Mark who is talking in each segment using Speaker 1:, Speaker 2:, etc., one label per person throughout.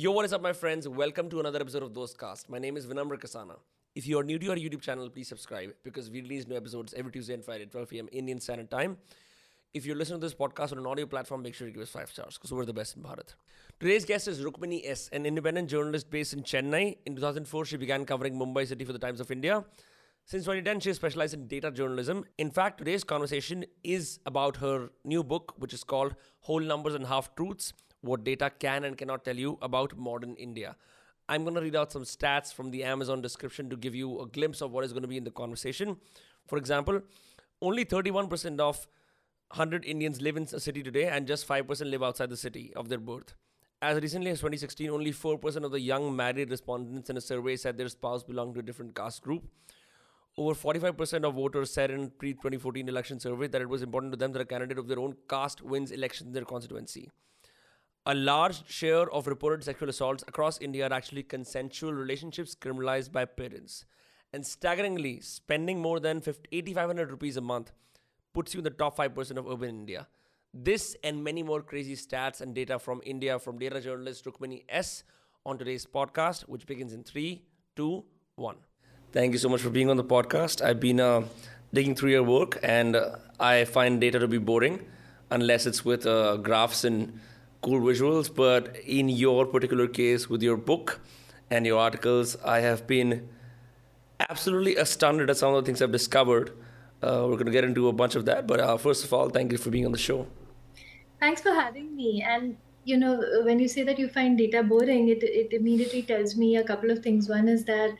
Speaker 1: Yo, what is up, my friends? Welcome to another episode of Dostcast. My name is Vinamra Kasana. If you are new to our YouTube channel, please subscribe because we release new episodes every Tuesday and Friday at 12 p.m. Indian Standard Time. If you're listening to this podcast on an audio platform, make sure you give us five stars because we're the best in Bharat. Today's guest is Rukmini S., an independent journalist based in Chennai. In 2004, she began covering Mumbai City for the Times of India. Since 2010, she has specialized in data journalism. In fact, today's conversation is about her new book, which is called Whole Numbers and Half Truths What Data Can and Cannot Tell You About Modern India. I'm going to read out some stats from the Amazon description to give you a glimpse of what is going to be in the conversation. For example, only 31% of 100 Indians live in a city today, and just 5% live outside the city of their birth. As recently as 2016, only 4% of the young married respondents in a survey said their spouse belonged to a different caste group. Over 45% of voters said in pre 2014 election survey that it was important to them that a candidate of their own caste wins elections in their constituency. A large share of reported sexual assaults across India are actually consensual relationships criminalized by parents. And staggeringly, spending more than 8,500 rupees a month puts you in the top 5% of urban India. This and many more crazy stats and data from India from data journalist Rukmini S on today's podcast, which begins in three, two, one. Thank you so much for being on the podcast. I've been uh, digging through your work and uh, I find data to be boring unless it's with uh, graphs and cool visuals. But in your particular case, with your book and your articles, I have been absolutely astounded at some of the things I've discovered. Uh, we're going to get into a bunch of that. But uh, first of all, thank you for being on the show.
Speaker 2: Thanks for having me. And you know, when you say that you find data boring, it it immediately tells me a couple of things. One is that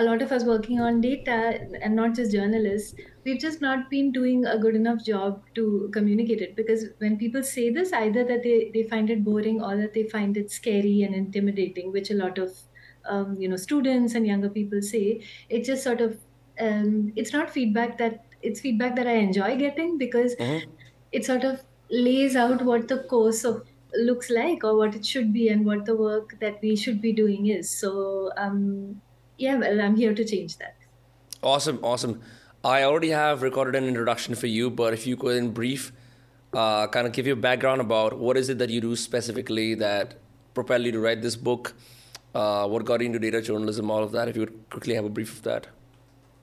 Speaker 2: a lot of us working on data and not just journalists, we've just not been doing a good enough job to communicate it. Because when people say this, either that they, they find it boring or that they find it scary and intimidating, which a lot of um, you know students and younger people say, it just sort of um, it's not feedback that it's feedback that I enjoy getting because mm-hmm. it sort of lays out what the course of looks like or what it should be and what the work that we should be doing is. So um, yeah, well, I'm here to change that.
Speaker 1: Awesome, awesome. I already have recorded an introduction for you, but if you could, in brief, uh, kind of give your background about what is it that you do specifically that propelled you to write this book, uh, what got you into data journalism, all of that. If you would quickly have a brief of that.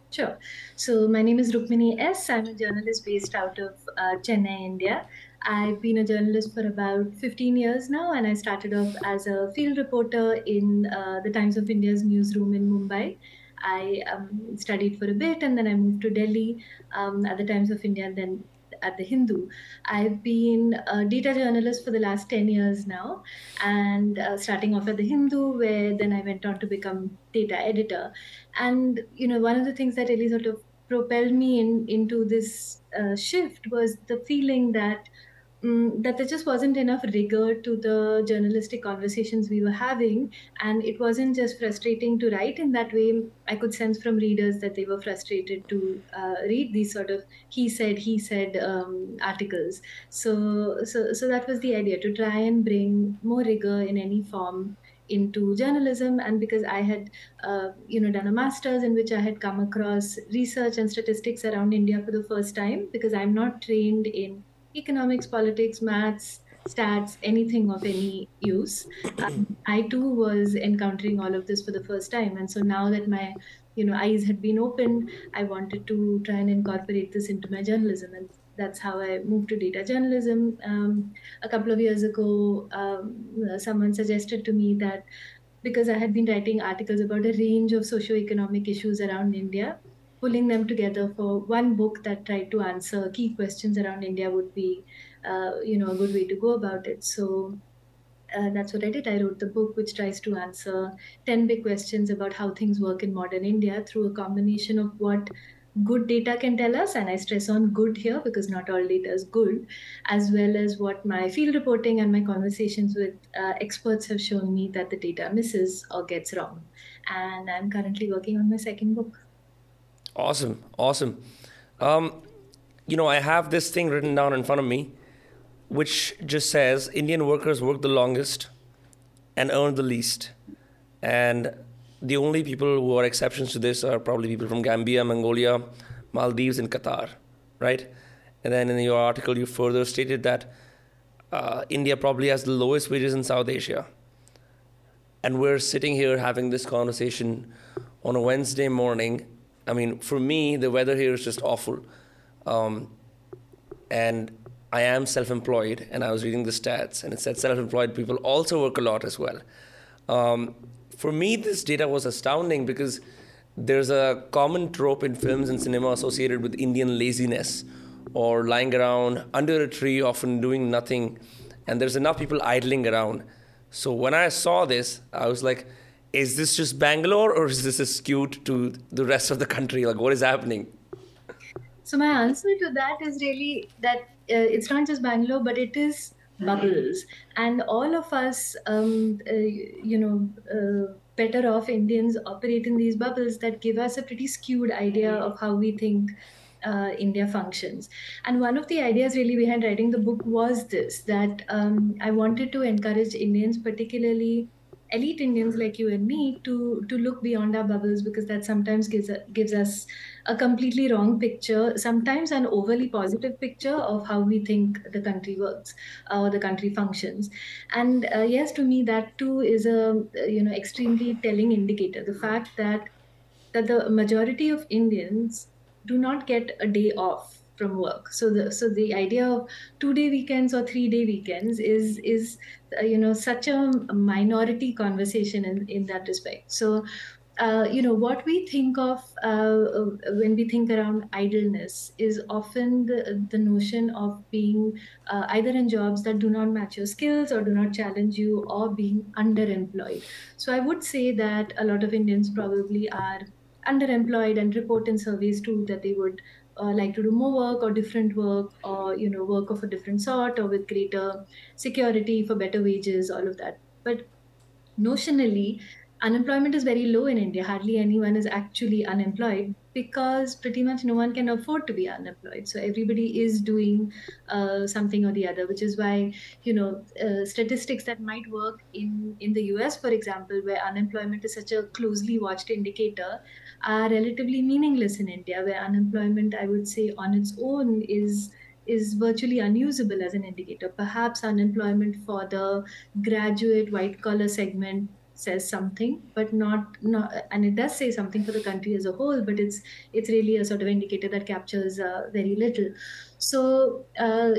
Speaker 2: Sure. So my name is Rukmini S. I'm a journalist based out of uh, Chennai, India. I've been a journalist for about 15 years now, and I started off as a field reporter in uh, the Times of India's newsroom in Mumbai. I um, studied for a bit, and then I moved to Delhi um, at the Times of India, and then at the Hindu. I've been a data journalist for the last 10 years now, and uh, starting off at the Hindu, where then I went on to become data editor. And you know, one of the things that really sort of propelled me in into this uh, shift was the feeling that um, that there just wasn't enough rigor to the journalistic conversations we were having. And it wasn't just frustrating to write in that way. I could sense from readers that they were frustrated to uh, read these sort of he said he said um, articles. So so so that was the idea to try and bring more rigor in any form into journalism. And because i had uh, you know done a masters in which i had come across research and statistics around india for the first time because i'm not trained in economics, politics, maths, stats, anything of any use. Um, I too was encountering all of this for the first time, and so now that my you know eyes had been opened, I wanted to try and incorporate this into my journalism, and that's how I moved to data journalism. Um, a couple of years ago, um, someone suggested to me that because I had been writing articles about a range of socio-economic issues around India, pulling them together for one book that tried to answer key questions around India would be, uh, you know, a good way to go about it. So uh, that's what I did. I wrote the book which tries to answer 10 big questions about how things work in modern India through a combination of what good data can tell us, and I stress on good here because not all data is good, as well as what my field reporting and my conversations with uh, experts have shown me that the data misses or gets wrong. And I'm currently working on my second book.
Speaker 1: Awesome, awesome. Um, you know, I have this thing written down in front of me, which just says Indian workers work the longest and earn the least, and the only people who are exceptions to this are probably people from Gambia, Mongolia, Maldives, and Qatar, right? And then in your article, you further stated that uh, India probably has the lowest wages in South Asia. and we're sitting here having this conversation on a Wednesday morning. I mean, for me, the weather here is just awful. Um, and I am self employed, and I was reading the stats, and it said self employed people also work a lot as well. Um, for me, this data was astounding because there's a common trope in films and cinema associated with Indian laziness or lying around under a tree, often doing nothing, and there's enough people idling around. So when I saw this, I was like, is this just Bangalore or is this skewed to the rest of the country? Like, what is happening?
Speaker 2: So my answer to that is really that uh, it's not just Bangalore, but it is bubbles, and all of us, um, uh, you know, uh, better off Indians operate in these bubbles that give us a pretty skewed idea of how we think uh, India functions. And one of the ideas really behind writing the book was this that um, I wanted to encourage Indians, particularly elite Indians like you and me, to to look beyond our bubbles because that sometimes gives gives us a completely wrong picture, sometimes an overly positive picture of how we think the country works uh, or the country functions. And uh, yes, to me, that too is a you know extremely telling indicator. The fact that that the majority of Indians do not get a day off from work. So the so the idea of two day weekends or three day weekends is is uh, you know such a minority conversation in in that respect. So uh, you know what we think of uh, when we think around idleness is often the, the notion of being uh, either in jobs that do not match your skills or do not challenge you or being underemployed. So i would say that a lot of indians probably are underemployed and report in surveys too that they would uh, like to do more work or different work or you know work of a different sort or with greater security for better wages all of that. But notionally unemployment is very low in india. Hardly anyone is actually unemployed because pretty much no one can afford to be unemployed. So everybody is doing uh, something or the other which is why you know uh, statistics that might work in in the us for example where unemployment is such a closely watched indicator are relatively meaningless in India, where unemployment, I would say, on its own is is virtually unusable as an indicator. Perhaps unemployment for the graduate white collar segment says something, but not not, and it does say something for the country as a whole. But it's it's really a sort of indicator that captures uh, very little. So. Uh,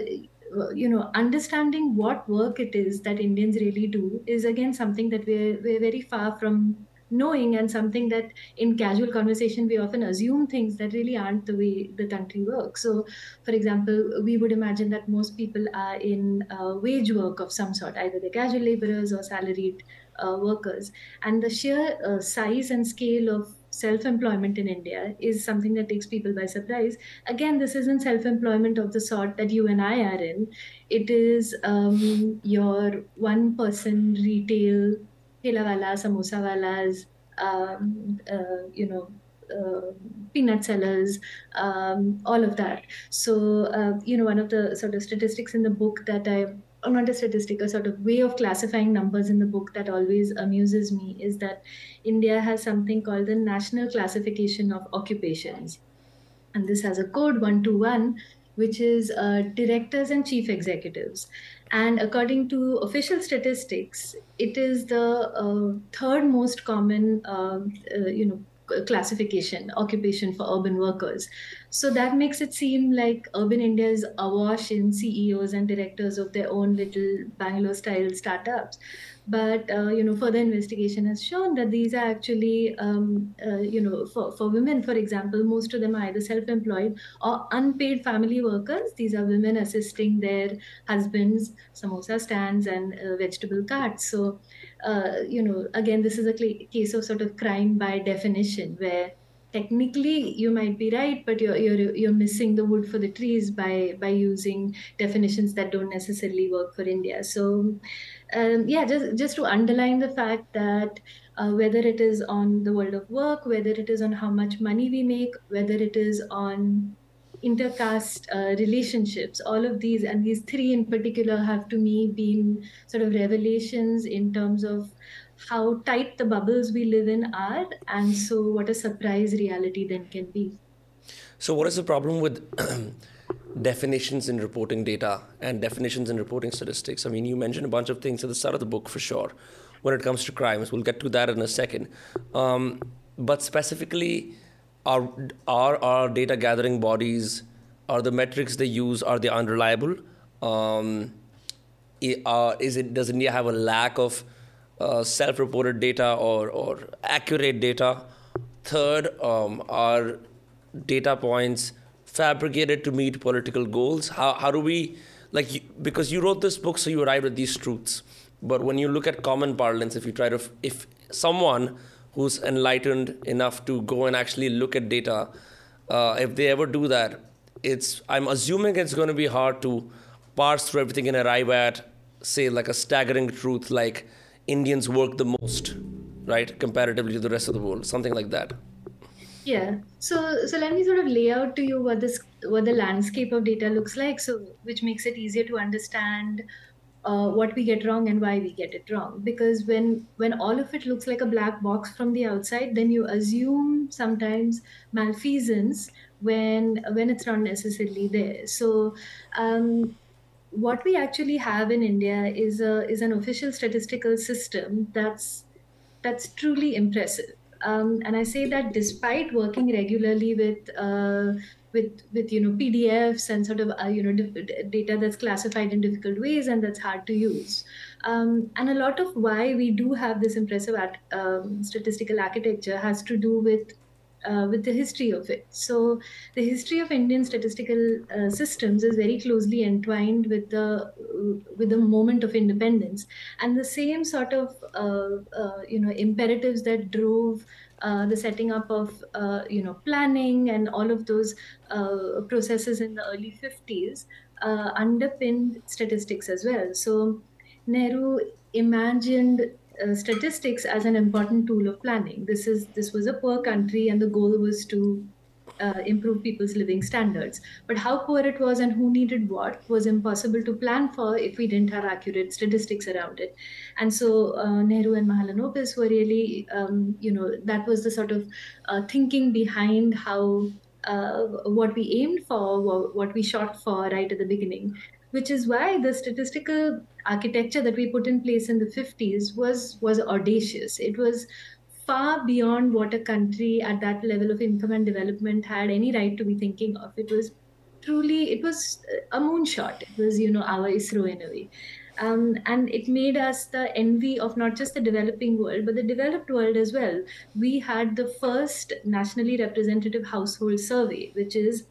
Speaker 2: you know understanding what work it is that indians really do is again something that we're, we're very far from knowing and something that in casual conversation we often assume things that really aren't the way the country works. So for example we would imagine that most people are in uh, wage work of some sort either they're casual laborers or salaried uh, workers. And the sheer uh, size and scale of self-employment in india is something that takes people by surprise. Again this isn't self-employment of the sort that you and i are in. It is um, your one person retail ठेला वाला samosa walas um, uh, you know uh, peanut sellers, um, all of that. So, uh, you know, one of the sort of statistics in the book that I, or not a statistic, a sort of way of classifying numbers in the book that always amuses me is that India has something called the National Classification of Occupations. And this has a code 121, which is uh, directors and chief executives. And according to official statistics, it is the uh, third most common, uh, uh, you know, classification occupation for urban workers. So that makes it seem like urban india is awash in ceos and directors of their own little bangalore style startups but uh, you know further investigation has shown that these are actually um, uh, you know for, for women for example most of them are either self-employed or unpaid family workers. These are women assisting their husbands samosa stands and uh, vegetable carts. So uh, you know again this is a cl- case of sort of crime by definition where technically you might be right but you're, you're you're missing the wood for the trees by by using definitions that don't necessarily work for india. So um, yeah, just just to underline the fact that uh, whether it is on the world of work, whether it is on how much money we make, whether it is on intercaste uh, relationships, all of these and these three in particular have to me been sort of revelations in terms of how tight the bubbles we live in are, and so what a surprise reality then can be.
Speaker 1: So, what is the problem with? definitions in reporting data and definitions in reporting statistics. I mean, you mentioned a bunch of things at the start of the book for sure. when it comes to crimes. We'll get to that in a second. Um, but specifically, are, are our data gathering bodies, are the metrics they use, are they unreliable? Um, uh, is it, does India have a lack of uh, self-reported data or, or accurate data? Third, um, are data points fabricated to meet political goals? How, how do we, like, because you wrote this book, so you arrived at these truths. But when you look at common parlance, if you try to, if someone who's enlightened enough to go and actually look at data, uh, if they ever do that, it's I'm assuming it's going to be hard to parse through everything and arrive at, say, like a staggering truth, like Indians work the most, right, comparatively to the rest of the world, something like that.
Speaker 2: Yeah. So so let me sort of lay out to you what this what the landscape of data looks like. So which makes it easier to understand uh, what we get wrong and why we get it wrong because when when all of it looks like a black box from the outside then you assume sometimes malfeasance when when it's not necessarily there so um, what we actually have in india is a is an official statistical system that's that's truly impressive um, and i say that despite working regularly with uh, with with you know PDFs and sort of uh, you know data that's classified in difficult ways and that's hard to use. Um, and a lot of why we do have this impressive at, um, statistical architecture has to do with uh, with the history of it. So the history of Indian statistical uh, systems is very closely entwined with the with the moment of independence, and the same sort of uh, uh you know imperatives that drove uh, the setting up of uh, you know planning and all of those processes in the early 50s uh, underpinned statistics as well. So Nehru imagined uh, statistics as an important tool of planning. This is this was a poor country, and the goal was to uh, improve people's living standards. But how poor it was and who needed what was impossible to plan for if we didn't have accurate statistics around it. And so uh, Nehru and Mahalanobis were really, um, you know, that was the sort of uh, thinking behind how uh, what we aimed for, what we shot for right at the beginning. Which is why the statistical architecture that we put in place in the 50s was was audacious. It was far beyond what a country at that level of income and development had any right to be thinking of. It was truly, it was a moonshot. It was, you know, our ISRO in a way. Um, and it made us the envy of not just the developing world, but the developed world as well. We had the first nationally representative household survey, which is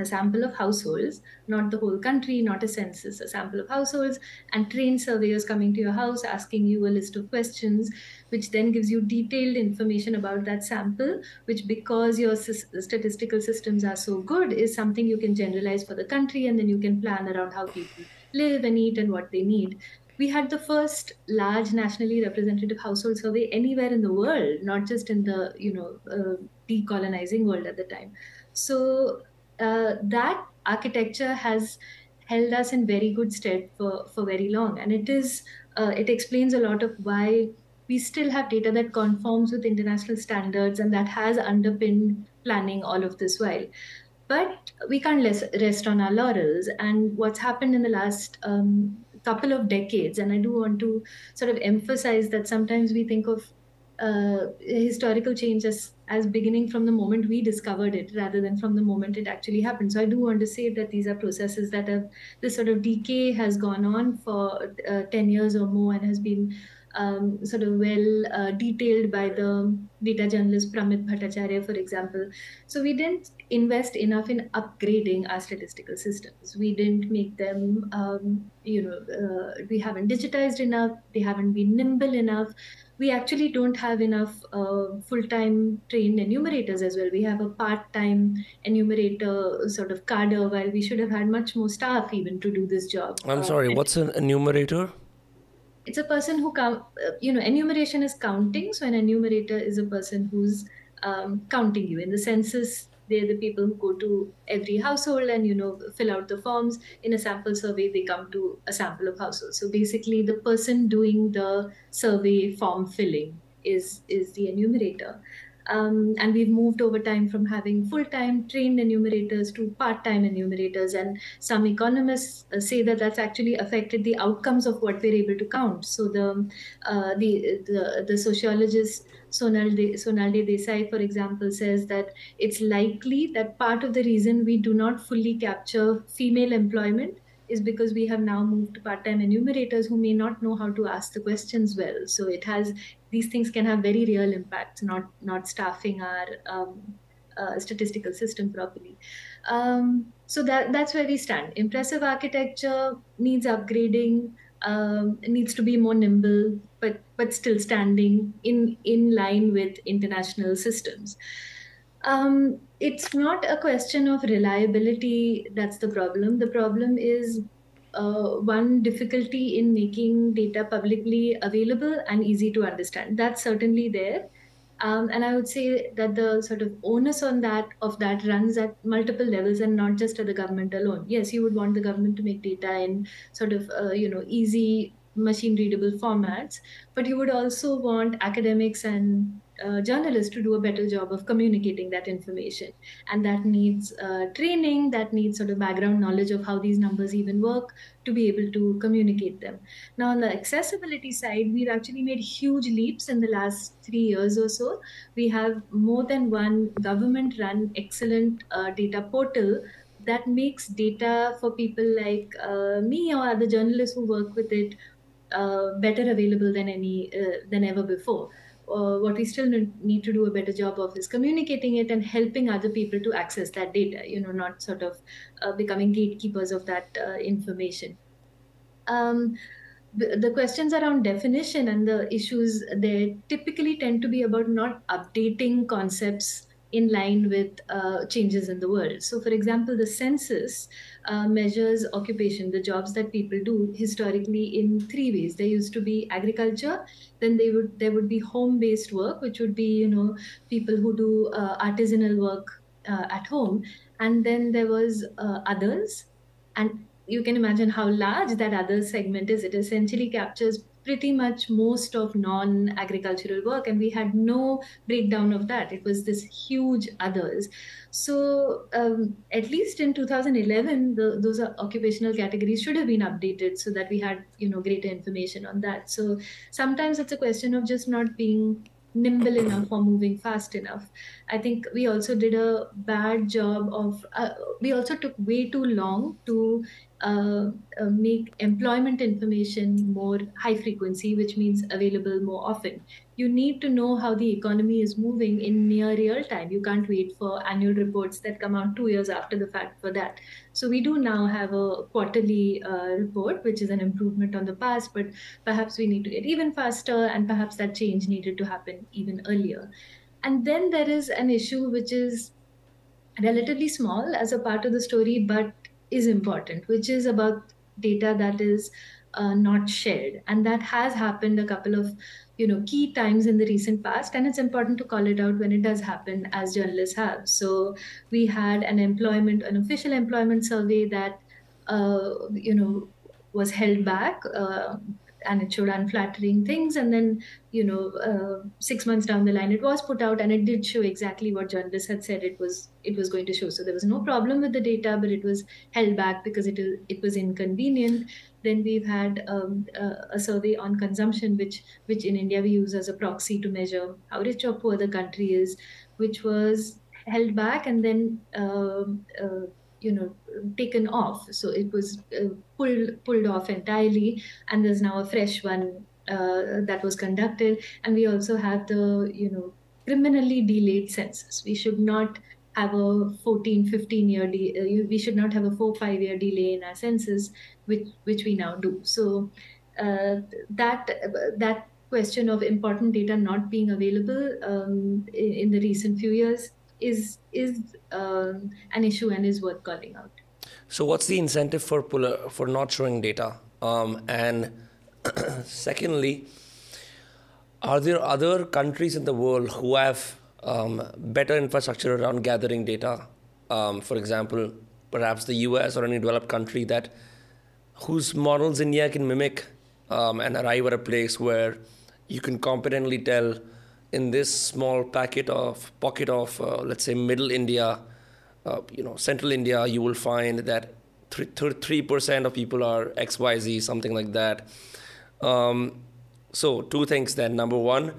Speaker 2: a sample of households, not the whole country, not a census, a sample of households, and trained surveyors coming to your house asking you a list of questions, which then gives you detailed information about that sample, which because your statistical systems are so good, is something you can generalize for the country, and then you can plan around how people live and eat and what they need. We had the first large nationally representative household survey anywhere in the world, not just in the you know uh, decolonizing world at the time. So uh, that architecture has held us in very good stead for, for very long. And it is uh, it explains a lot of why we still have data that conforms with international standards and that has underpinned planning all of this while. But we can't rest on our laurels. And what's happened in the last um, couple of decades, and I do want to sort of emphasize that sometimes we think of uh, historical change as, as beginning from the moment we discovered it rather than from the moment it actually happened. So I do want to say that these are processes that have this sort of decay has gone on for uh, 10 years or more and has been um, sort of well uh, detailed by the data journalist Pramit Bhattacharya, for example. So we didn't invest enough in upgrading our statistical systems. We didn't make them, um, you know, uh, we haven't digitized enough. They haven't been nimble enough we actually don't have enough uh, full-time trained enumerators as well. We have a part-time enumerator sort of cadre, while we should have had much more staff even to do this job.
Speaker 1: I'm uh, sorry, what's an enumerator?
Speaker 2: It's a person who count. Uh, you know, enumeration is counting. So an enumerator is a person who's um, counting you. In the census, they're the people who go to every household and you know fill out the forms in a sample survey they come to a sample of households so basically the person doing the survey form filling is is the enumerator Um, and we've moved over time from having full-time trained enumerators to part-time enumerators. And some economists uh, say that that's actually affected the outcomes of what we're able to count. So the uh, the, the the sociologist Sonal, De- Sonal Desai, for example, says that it's likely that part of the reason we do not fully capture female employment is because we have now moved to part-time enumerators who may not know how to ask the questions well. So it has these things can have very real impacts, not not staffing our um, uh, statistical system properly. Um, so that that's where we stand. Impressive architecture needs upgrading. Um, needs to be more nimble, but but still standing in in line with international systems. Um, it's not a question of reliability that's the problem. The problem is uh, one difficulty in making data publicly available and easy to understand. That's certainly there. Um, and I would say that the sort of onus on that of that runs at multiple levels and not just at the government alone. Yes, you would want the government to make data in sort of uh, you know easy machine readable formats, but you would also want academics and uh, journalists to do a better job of communicating that information. And that needs uh, training, that needs sort of background knowledge of how these numbers even work to be able to communicate them. Now, on the accessibility side, we've actually made huge leaps in the last three years or so. We have more than one government run excellent uh, data portal that makes data for people like uh, me or other journalists who work with it uh, better available than any uh, than ever before uh, what we still need to do a better job of is communicating it and helping other people to access that data you know not sort of uh, becoming gatekeepers of that uh, information um, the questions around definition and the issues they typically tend to be about not updating concepts in line with uh, changes in the world. So, for example, the census uh, measures occupation, the jobs that people do historically in three ways. There used to be agriculture, then they would there would be home-based work, which would be you know people who do uh, artisanal work uh, at home, and then there was uh, others, and you can imagine how large that other segment is. It essentially captures pretty much most of non agricultural work, and we had no breakdown of that. It was this huge others. So, um, at least in 2011, the, those occupational categories should have been updated so that we had you know greater information on that. So, sometimes it's a question of just not being nimble enough or moving fast enough. I think we also did a bad job of, uh, we also took way too long to uh, uh, make employment information more high frequency, which means available more often. You need to know how the economy is moving in near real time. You can't wait for annual reports that come out two years after the fact for that. So we do now have a quarterly uh, report, which is an improvement on the past, but perhaps we need to get even faster, and perhaps that change needed to happen even earlier. And then there is an issue which is relatively small as a part of the story, but is important, which is about data that is uh, not shared, and that has happened a couple of you know key times in the recent past, and it's important to call it out when it does happen, as journalists have. So we had an employment, an official employment survey that uh, you know was held back. Uh, and it showed unflattering things. And then you know uh, six months down the line it was put out and it did show exactly what journalists had said it was it was going to show. So there was no problem with the data but it was held back because it, it was inconvenient. Then we've had um, a, a, survey on consumption which which in india we use as a proxy to measure how rich or poor the country is which was held back. And then um, uh, you know taken off. So it was uh, pulled pulled off entirely. And there's now a fresh one uh, that was conducted. And we also have the you know criminally delayed census. We should not have a 14 15 year de- uh, we should not have a 4 5 year delay in our census which which we now do. So uh, that that question of important data not being available um, in, in the recent few years is is um, an issue and is worth calling out.
Speaker 1: So, what's the incentive for pull- for not showing data? Um, and secondly, are there other countries in the world who have um, better infrastructure around gathering data? Um, for example, perhaps the US or any developed country that whose models India can mimic um, and arrive at a place where you can competently tell in this small packet of pocket of uh, let's say middle India, uh, you know central India, you will find that three percent of people are X Y Z something like that. Um, so two things then. Number one,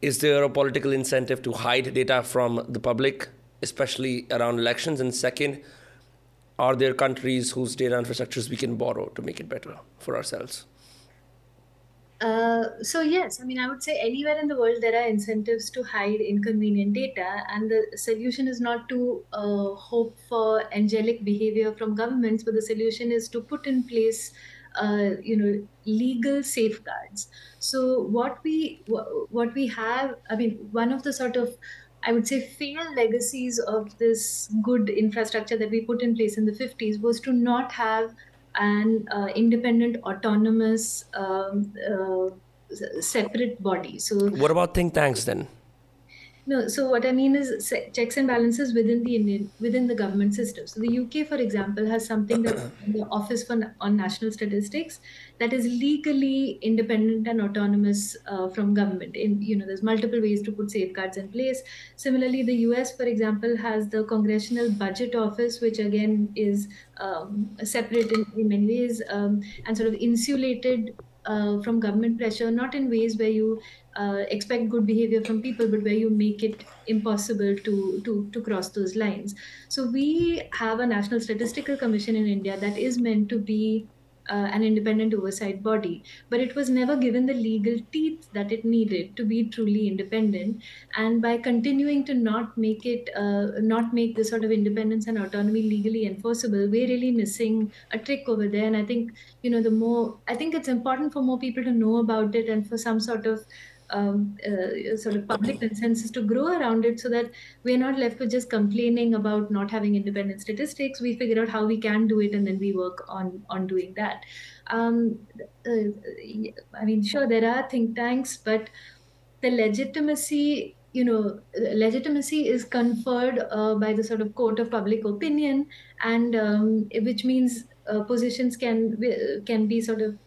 Speaker 1: is there a political incentive to hide data from the public, especially around elections? And second, are there countries whose data infrastructures we can borrow to make it better for ourselves?
Speaker 2: Uh, so yes, I mean, I would say anywhere in the world there are incentives to hide inconvenient data, and the solution is not to uh, hope for angelic behavior from governments, but the solution is to put in place, uh, you know, legal safeguards. So what we what we have, I mean, one of the sort of I would say failed legacies of this good infrastructure that we put in place in the 50s was to not have an uh, independent, autonomous, um, uh, separate body. So,
Speaker 1: what about think tanks then?
Speaker 2: No, so what I mean is checks and balances within the Indian within the government system. So the UK, for example, has something that the Office for on National Statistics that is legally independent and autonomous uh, from government. In you know, there's multiple ways to put safeguards in place. Similarly, the US, for example, has the Congressional Budget Office, which again is um, separate in, in many ways um, and sort of insulated uh, from government pressure, not in ways where you uh, expect good behavior from people, but where you make it impossible to, to, to cross those lines. So we have a National Statistical Commission in India that is meant to be uh, an independent oversight body, but it was never given the legal teeth that it needed to be truly independent. And by continuing to not make it, uh, not make this sort of independence and autonomy legally enforceable, we're really missing a trick over there. And I think, you know, the more, I think it's important for more people to know about it and for some sort of um, uh, sort of public consensus to grow around it so that we're not left with just complaining about not having independent statistics. We figure out how we can do it and then we work on on doing that. Um, uh, i mean sure there are think tanks but the legitimacy you know legitimacy is conferred uh, by the sort of court of public opinion and um, which means uh, positions can can be sort of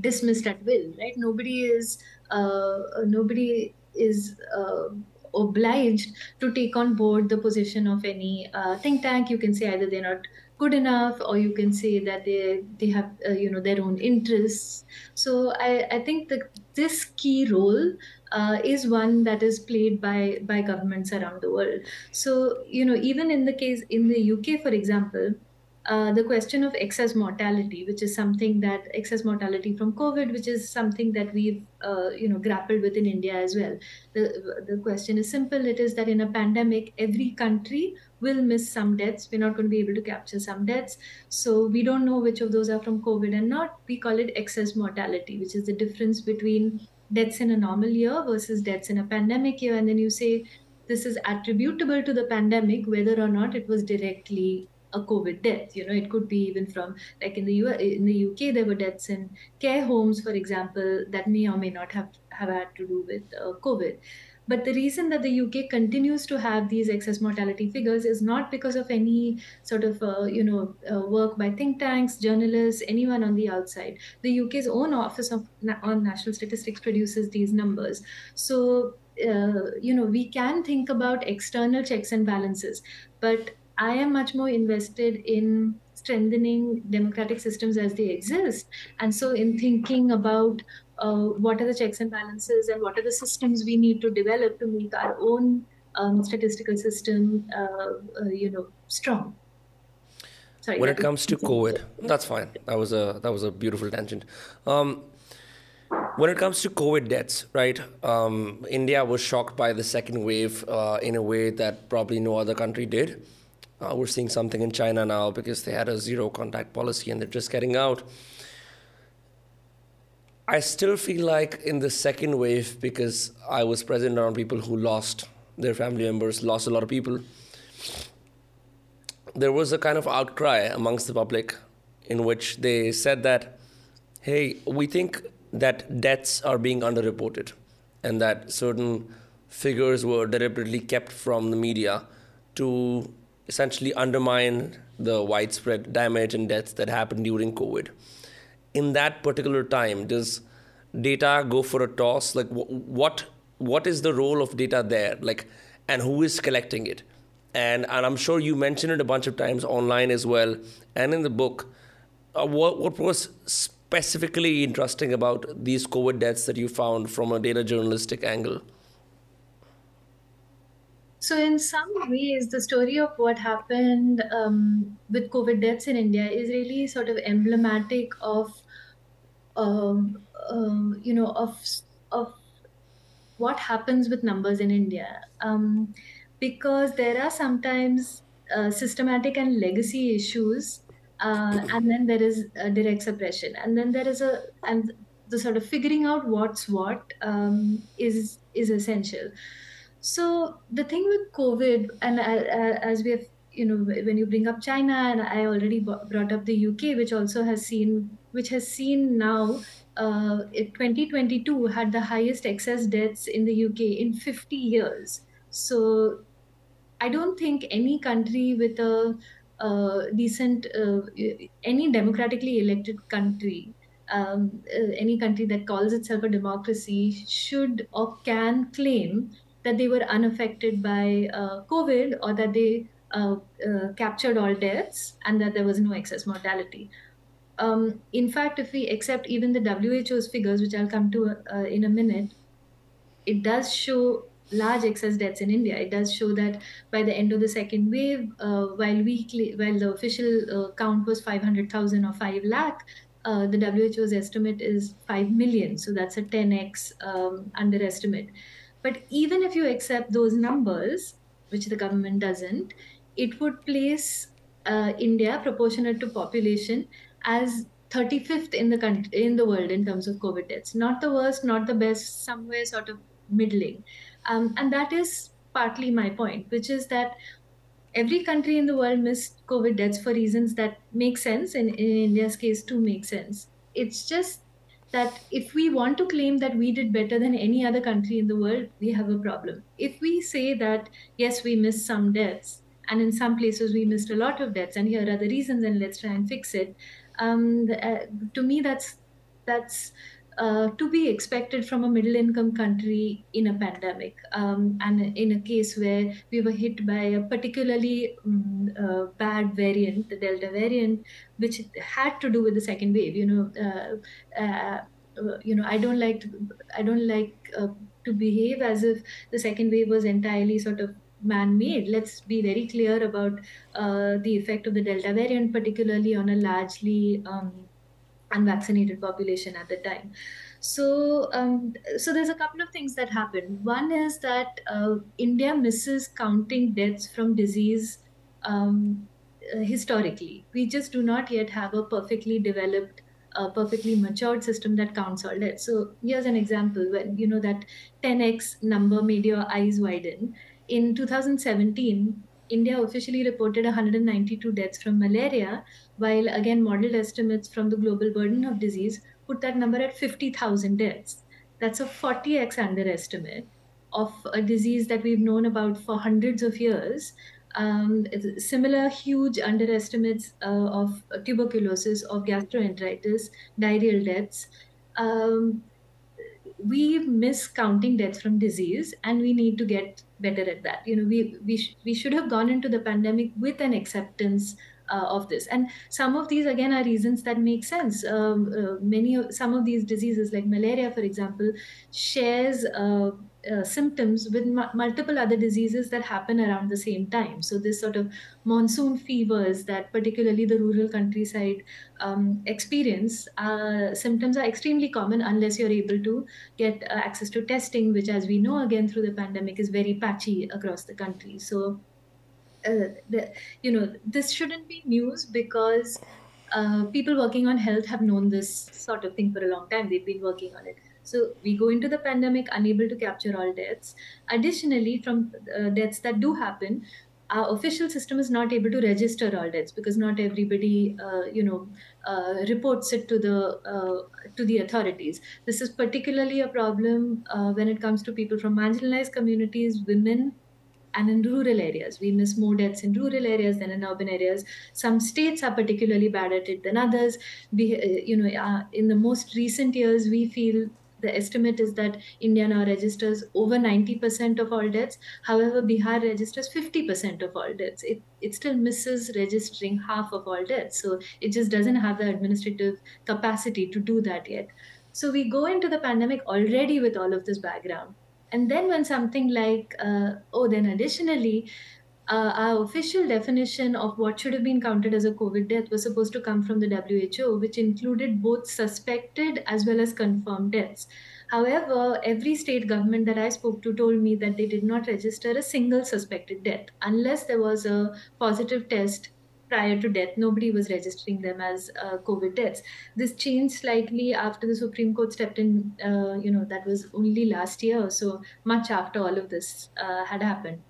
Speaker 2: dismissed at will right? Nobody is uh, nobody is uh, obliged to take on board the position of any uh, think tank. You can say either they're not good enough, or you can say that they they have you know their own interests. So I, I think that this key role uh, is one that is played by by governments around the world. So you know even in the case in the UK, for example, uh, the question of excess mortality, which is something that excess mortality from COVID, which is something that we've uh, you know grappled with in India as well. The the question is simple. It is that in a pandemic, every country will miss some deaths. We're not going to be able to capture some deaths, so we don't know which of those are from COVID and not. We call it excess mortality, which is the difference between deaths in a normal year versus deaths in a pandemic year. And then you say this is attributable to the pandemic, whether or not it was directly a COVID death. You know, it could be even from like in the U in the UK there were deaths in care homes, for example, that may or may not have have had to do with uh, COVID. But the reason that the UK continues to have these excess mortality figures is not because of any sort of uh, you know uh, work by think tanks, journalists, anyone on the outside. The UK's own Office of on National Statistics produces these numbers. So uh, you know we can think about external checks and balances, but I am much more invested in strengthening democratic systems as they exist. And so, in thinking about uh, what are the checks and balances and what are the systems we need to develop to make our own um, statistical system, uh, uh, you know, strong.
Speaker 1: Sorry, when it comes to COVID, that's fine. That was a that was a beautiful tangent. Um, when it comes to COVID deaths, right? Um, India was shocked by the second wave uh, in a way that probably no other country did. Uh, we're seeing something in China now because they had a zero contact policy and they're just getting out. I still feel like in the second wave, because I was present around people who lost their family members, lost a lot of people, there was a kind of outcry amongst the public in which they said that, hey, we think that deaths are being underreported and that certain figures were deliberately kept from the media to essentially undermine the widespread damage and deaths that happened during COVID. In that particular time, does data go for a toss? Like, what what is the role of data there like and who is collecting it and and i'm sure you mentioned it a bunch of times online as well and in the book uh, what, what was specifically interesting about these covid deaths that you found from a data journalistic angle
Speaker 2: so, in some ways, the story of what happened um, with COVID deaths in India is really sort of emblematic of, um, um, you know, of of what happens with numbers in India, um, because there are sometimes uh, systematic and legacy issues, uh, and then there is direct suppression, and then there is a and the sort of figuring out what's what um, is is essential. So the thing with COVID, and as we have, you know, when you bring up China, and I already brought up the UK, which also has seen, which has seen now, uh, 2022 had the highest excess deaths in the UK in 50 years. So I don't think any country with a uh, decent, uh, any democratically elected country um, uh, any country that calls itself a democracy should or can claim that they were unaffected by uh, COVID or that they uh, uh, captured all deaths and that there was no excess mortality. Um, in fact, if we accept even the WHO's figures, which I'll come to uh, in a minute, it does show large excess deaths in India. It does show that by the end of the second wave, uh, while weekly, while the official uh, count was 500,000 or 5 lakh, the WHO's estimate is 5 million. So that's a 10x um, underestimate. But even if you accept those numbers, which the government doesn't, it would place uh, India proportionate to population as 35th in the country in the world in terms of COVID deaths. Not the worst, not the best, somewhere sort of middling. Um, and that is partly my point, which is that every country in the world missed COVID deaths for reasons that make sense. In, in India's case, too, make sense. It's just that if we want to claim that we did better than any other country in the world, we have a problem. If we say that, yes, we missed some deaths, and in some places we missed a lot of deaths, and here are the reasons, and let's try and fix it. Um, uh, to me, that's that's uh, to be expected from a middle income country in a pandemic um, and in a case where we were hit by a particularly um, uh, bad variant, the Delta variant, which had to do with the second wave. You know, uh, uh you know, I don't like to, I don't like uh, to behave as if the second wave was entirely sort of man-made. Let's be very clear about uh, the effect of the Delta variant, particularly on a largely um, unvaccinated population at the time. So, um, so there's a couple of things that happen. One is that uh, India misses counting deaths from disease um, uh, historically. We just do not yet have a perfectly developed, uh, perfectly matured system that counts all deaths. So here's an example when you know that 10x number made your eyes widen. In 2017, India officially reported 192 deaths from malaria, while again modeled estimates from the global burden of disease put that number at 50,000 deaths. That's a 40x underestimate of a disease that we've known about for hundreds of years. Um, similar huge underestimates uh, of tuberculosis, of gastroenteritis, diarrheal deaths. Um, we miss counting deaths from disease, and we need to get better at that. You know, we we sh- we should have gone into the pandemic with an acceptance uh, of this and some of these again are reasons that make sense um, uh, many of some of these diseases like malaria for example shares uh, uh, symptoms with multiple other diseases that happen around the same time. So, this sort of monsoon fevers that particularly the rural countryside um, experience, uh, symptoms are extremely common unless you're able to get uh, access to testing, which, as we know, again through the pandemic, is very patchy across the country. So, uh, the, you know, this shouldn't be news because uh, people working on health have known this sort of thing for a long time. They've been working on it. So we go into the pandemic unable to capture all deaths. Additionally, from uh, deaths that do happen, our official system is not able to register all deaths because not everybody, uh, you know, uh, reports it to the to the authorities. This is particularly a problem when it comes to people from marginalized communities, women, and in rural areas. We miss more deaths in rural areas than in urban areas. Some states are particularly bad at it than others. We, uh, you know, uh, in the most recent years, we feel the estimate is that India now registers over 90% of all deaths. However, Bihar registers 50% of all deaths. It, it still misses registering half of all deaths. So it just doesn't have the administrative capacity to do that yet. So we go into the pandemic already with all of this background. And then when something like, uh, oh, then additionally, uh, our official definition of what should have been counted as a COVID death was supposed to come from the WHO, which included both suspected as well as confirmed deaths. However, every state government that I spoke to told me that they did not register a single suspected death unless there was a positive test prior to death. Nobody was registering them as uh, COVID deaths. This changed slightly after the Supreme Court stepped in. Uh, you know that was only last year, so much after all of this uh, had happened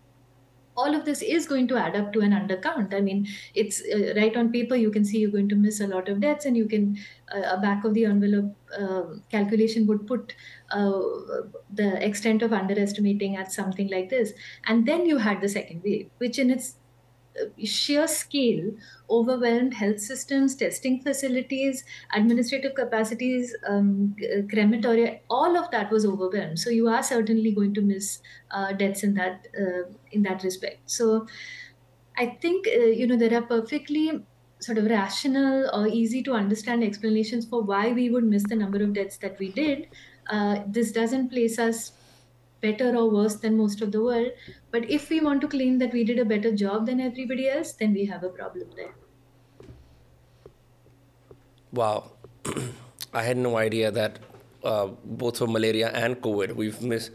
Speaker 2: all of this is going to add up to an undercount. I mean, it's uh, right on paper, you can see you're going to miss a lot of deaths, and you can, uh, a back of the envelope uh, calculation would put the extent of underestimating at something like this. And then you had the second wave, which in its sheer scale overwhelmed health systems, testing facilities, administrative capacities, um, crematoria, all of that was overwhelmed. So you are certainly going to miss uh, deaths in that uh, in that respect. So I think uh, you know there are perfectly sort of rational or easy to understand explanations for why we would miss the number of deaths that we did. Uh, this doesn't place us better or worse than most of the world. But if we want to claim that we did a better job than everybody else, then we have a problem there.
Speaker 1: Wow. I had no idea that uh, both for malaria and COVID, we've missed,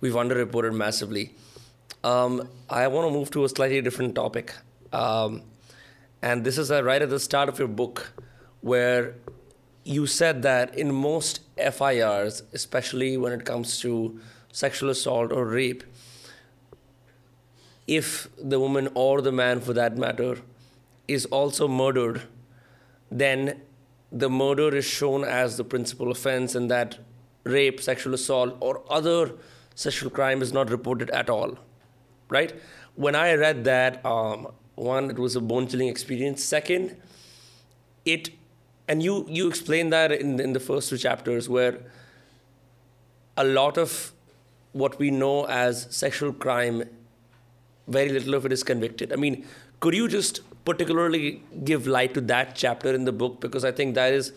Speaker 1: we've underreported massively. Um, I want to move to a slightly different topic. Um, and this is uh, right at the start of your book, where you said that in most FIRs, especially when it comes to sexual assault or rape, if the woman or the man for that matter is also murdered, then the murder is shown as the principal offense and that rape, sexual assault, or other sexual crime is not reported at all. Right? When I read that, um, one, it was a bone chilling experience. Second, it, and you, you explained that in, in the first two chapters where a lot of what we know as sexual crime, very little of it is convicted. I mean, could you just particularly give light to that chapter in the book? Because I think that is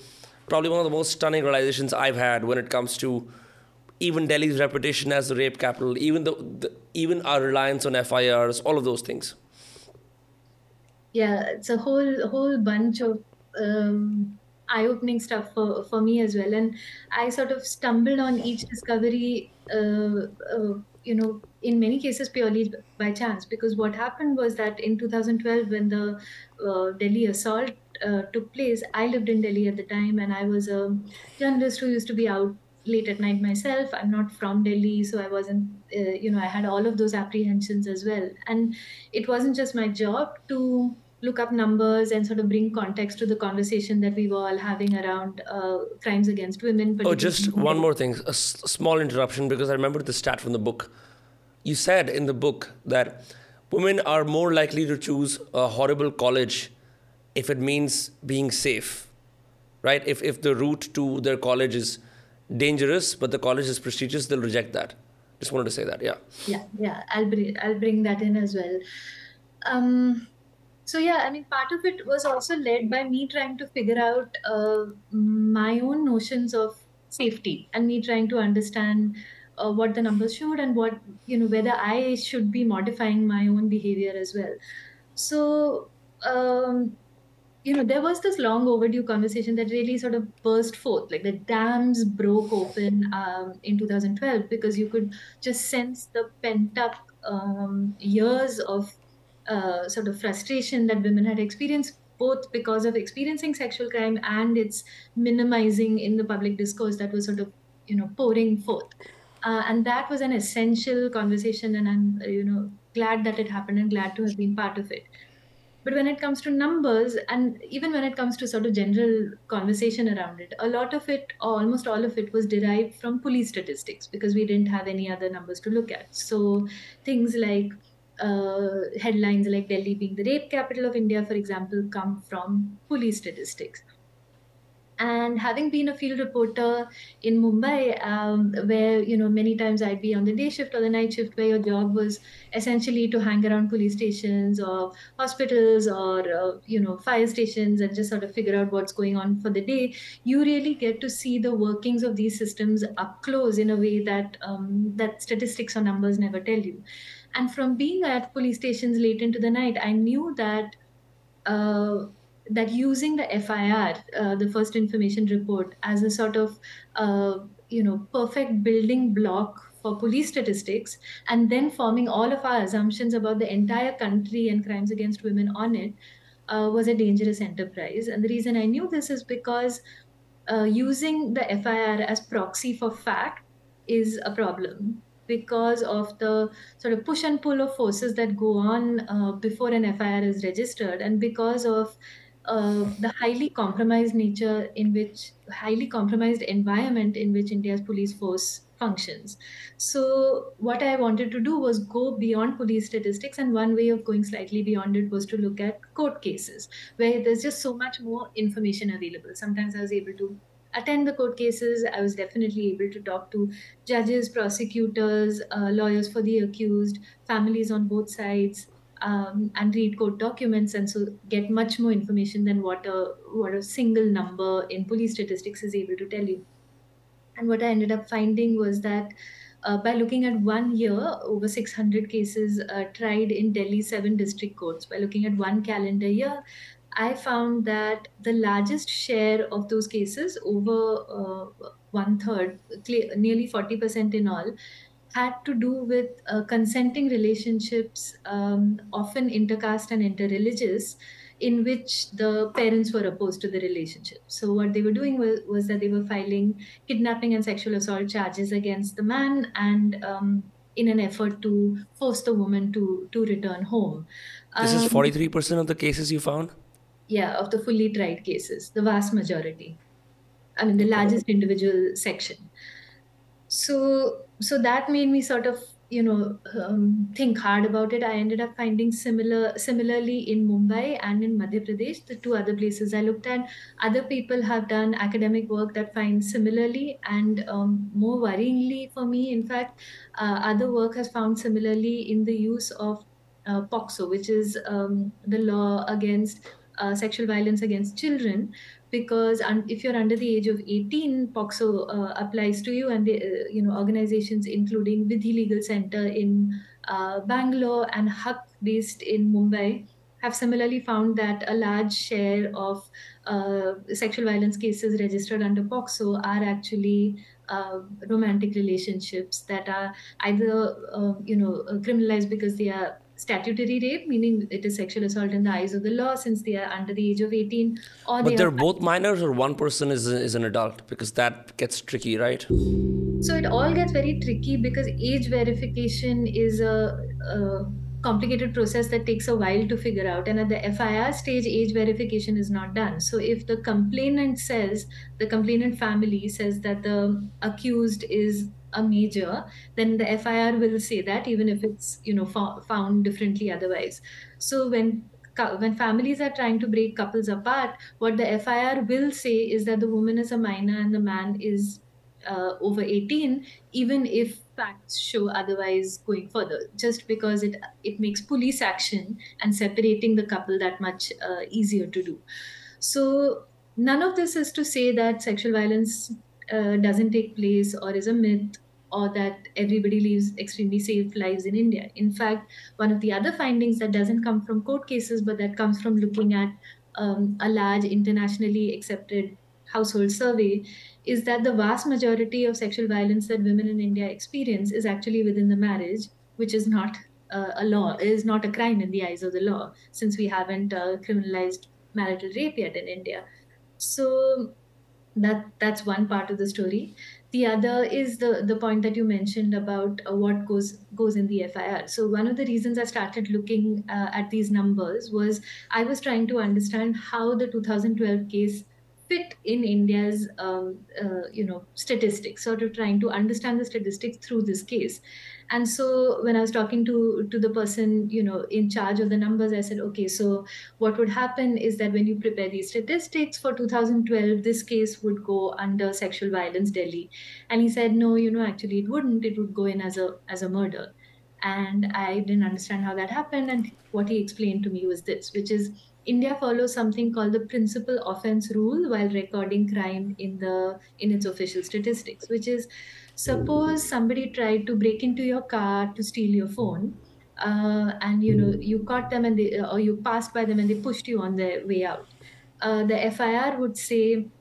Speaker 1: probably one of the most stunning realizations I've had when it comes to even Delhi's reputation as the rape capital, even the, the even our reliance on FIRs, all of those things.
Speaker 2: Yeah, it's a whole whole bunch of um, eye-opening stuff for, for me as well and i sort of stumbled on each discovery you know in many cases purely by chance because what happened was that in 2012 when the uh, delhi assault uh, took place i lived in delhi at the time and i was a journalist who used to be out late at night myself. I'm not from delhi so i wasn't uh, you know i had all of those apprehensions as well. And it wasn't just my job to look up numbers and sort of bring context to the conversation that we were all having around uh, crimes against women.
Speaker 1: Oh, just one more thing, a s- small interruption because I remember the stat from the book. You said in the book that women are more likely to choose a horrible college if it means being safe, right? If, if the route to their college is dangerous, but the college is prestigious, they'll reject that. Just wanted to say that, yeah.
Speaker 2: Yeah, yeah, I'll bring, I'll bring that in as well. Um, so yeah i mean part of it was also led by me trying to figure out uh, my own notions of safety and me trying to understand uh, what the numbers showed and what you know whether i should be modifying my own behavior as well. So um, you know there was this long overdue conversation that really sort of burst forth like the dams broke open um, in 2012 because you could just sense the pent up um, years of uh, sort of frustration that women had experienced both because of experiencing sexual crime and its minimizing in the public discourse that was sort of you know pouring forth. Uh, and that was an essential conversation and i'm you know glad that it happened and glad to have been part of it. But when it comes to numbers and even when it comes to sort of general conversation around it a lot of it almost all of it was derived from police statistics because we didn't have any other numbers to look at. So things like uh, headlines like Delhi being the rape capital of India, for example, come from police statistics. and having been a field reporter in mumbai um, where you know many times i'd be on the day shift or the night shift where your job was essentially to hang around police stations or hospitals or uh, you know fire stations and just sort of figure out what's going on for the day you really get to see the workings of these systems up close in a way that um, that statistics or numbers never tell you and from being at police stations late into the night i knew that uh, that using the FIR, uh, the first information report, as a sort of uh, you know perfect building block for police statistics, and then forming all of our assumptions about the entire country and crimes against women on it, uh, was a dangerous enterprise. And the reason I knew this is because uh, using the FIR as proxy for fact is a problem because of the sort of push and pull of forces that go on uh, before an FIR is registered, and because of uh, the highly compromised nature in which highly compromised environment in which India's police force functions. So what I wanted to do was go beyond police statistics, and one way of going slightly beyond it was to look at court cases where there's just so much more information available. Sometimes I was able to attend the court cases. I was definitely able to talk to judges, prosecutors, uh, lawyers for the accused, families on both sides, um, and read court documents and so get much more information than what a what a single number in police statistics is able to tell you. And what I ended up finding was that uh, by looking at one year, over 600 cases uh, tried in Delhi seven district courts. By looking at one calendar year, I found that the largest share of those cases, over uh, one third, nearly 40% in all, had to do with uh, consenting relationships, um, often intercaste and interreligious, in which the parents were opposed to the relationship. So, what they were doing was, was that they were filing kidnapping and sexual assault charges against the man and um, in an effort to force the woman to, to return home.
Speaker 1: This um, is 43% of the cases you found?
Speaker 2: Yeah, of the fully tried cases, the vast majority. I mean, the largest individual section. So, so that made me sort of you know um, think hard about it i ended up finding similar similarly in mumbai and in madhya pradesh the two other places i looked at other people have done academic work that finds similarly and um, more worryingly for me in fact uh, other work has found similarly in the use of uh, POCSO, which is um, the law against uh, sexual violence against children, because un- if you're under the age of 18 POCSO uh, applies to you and the, uh, you know organizations including Vidhi Legal Center in uh, Bangalore and HAQ based in Mumbai have similarly found that a large share of uh, sexual violence cases registered under POCSO are actually uh, romantic relationships that are either uh, you know criminalized because they are statutory rape, meaning it is sexual assault in the eyes of the law since they are under the age of 18.
Speaker 1: Or but they they're both minors or one person is, is an adult because that gets tricky, right?
Speaker 2: So it all gets very tricky because age verification is a, a complicated process that takes a while to figure out. And at the FIR stage, age verification is not done. So if the complainant says, the complainant family says that the accused is a major, then the FIR will say that even if it's you know found differently otherwise. So when when families are trying to break couples apart, what the FIR will say is that the woman is a minor and the man is uh, over 18, even if facts show otherwise going further, just because it it makes police action and separating the couple that much uh, easier to do. So none of this is to say that sexual violence uh, doesn't take place or is a myth or that everybody lives extremely safe lives in India. In fact, one of the other findings that doesn't come from court cases, but that comes from looking at um, a large internationally accepted household survey, is that the vast majority of sexual violence that women in India experience is actually within the marriage, which is not uh, a law, is not a crime in the eyes of the law, since we haven't uh, criminalized marital rape yet in India. So that that's one part of the story the other is the the point that you mentioned about uh, what goes goes in the FIR. So one of the reasons I started looking uh, at these numbers was I was trying to understand how the 2012 case fit in India's, um, uh, you know, statistics, sort of trying to understand the statistics through this case. And so when I was talking to to the person, you know, in charge of the numbers, I said, okay, so what would happen is that when you prepare these statistics for 2012, this case would go under sexual violence Delhi. And he said, no, you know, actually it wouldn't. It would go in as a as a murder. And I didn't understand how that happened. And what he explained to me was this, which is India follows something called the principal offense rule while recording crime in the in its official statistics, which is suppose somebody tried to break into your car to steal your phone, uh, and you know you caught them and they or you passed by them and they pushed you on their way out. Uh, the FIR would say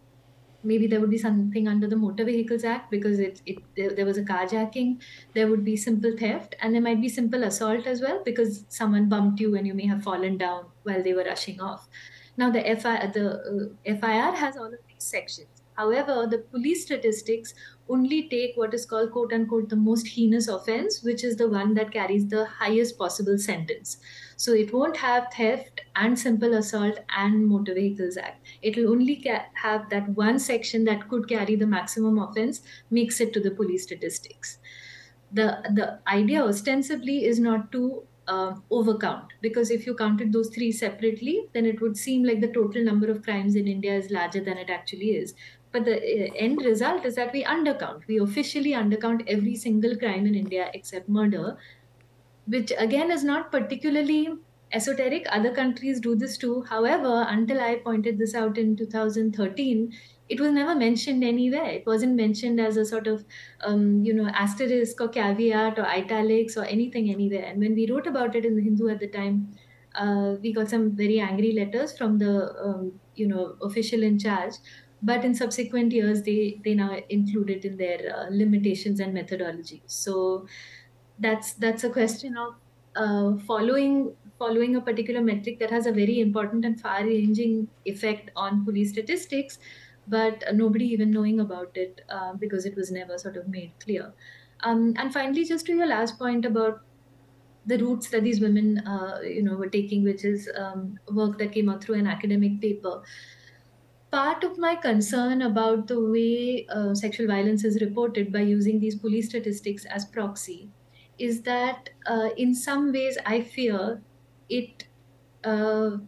Speaker 2: maybe there would be something under the motor vehicles act because it, it there, there, was a carjacking. There would be simple theft and there might be simple assault as well because someone bumped you and you may have fallen down while they were rushing off. Now the FIR, the uh, FIR has all of these sections however the police statistics only take what is called quote unquote the most heinous offense which is the one that carries the highest possible sentence so it won't have theft and simple assault and motor vehicles act. It will only ca- have that one section that could carry the maximum offense, makes it to the police statistics. The the idea ostensibly is not to uh, overcount because if you counted those three separately, then it would seem like the total number of crimes in India is larger than it actually is. But the uh, end result is that we undercount. We officially undercount every single crime in India except murder which again is not particularly esoteric. Other countries do this too. However, until I pointed this out in 2013, it was never mentioned anywhere. It wasn't mentioned as a sort of, um, you know, asterisk or caveat or italics or anything anywhere. And when we wrote about it in the Hindu at the time, uh, we got some very angry letters from the, um, you know, official in charge. But in subsequent years, they they now include it in their uh, limitations and methodology So that's that's a question of uh, following following a particular metric that has a very important and far-ranging effect on police statistics, but nobody even knowing about it uh, because it was never sort of made clear. Um, and finally, just to your last point about the routes that these women, uh, you know, were taking, which is um, work that came out through an academic paper. Part of my concern about the way uh, sexual violence is reported by using these police statistics as proxy is that uh, in some ways I fear it uh,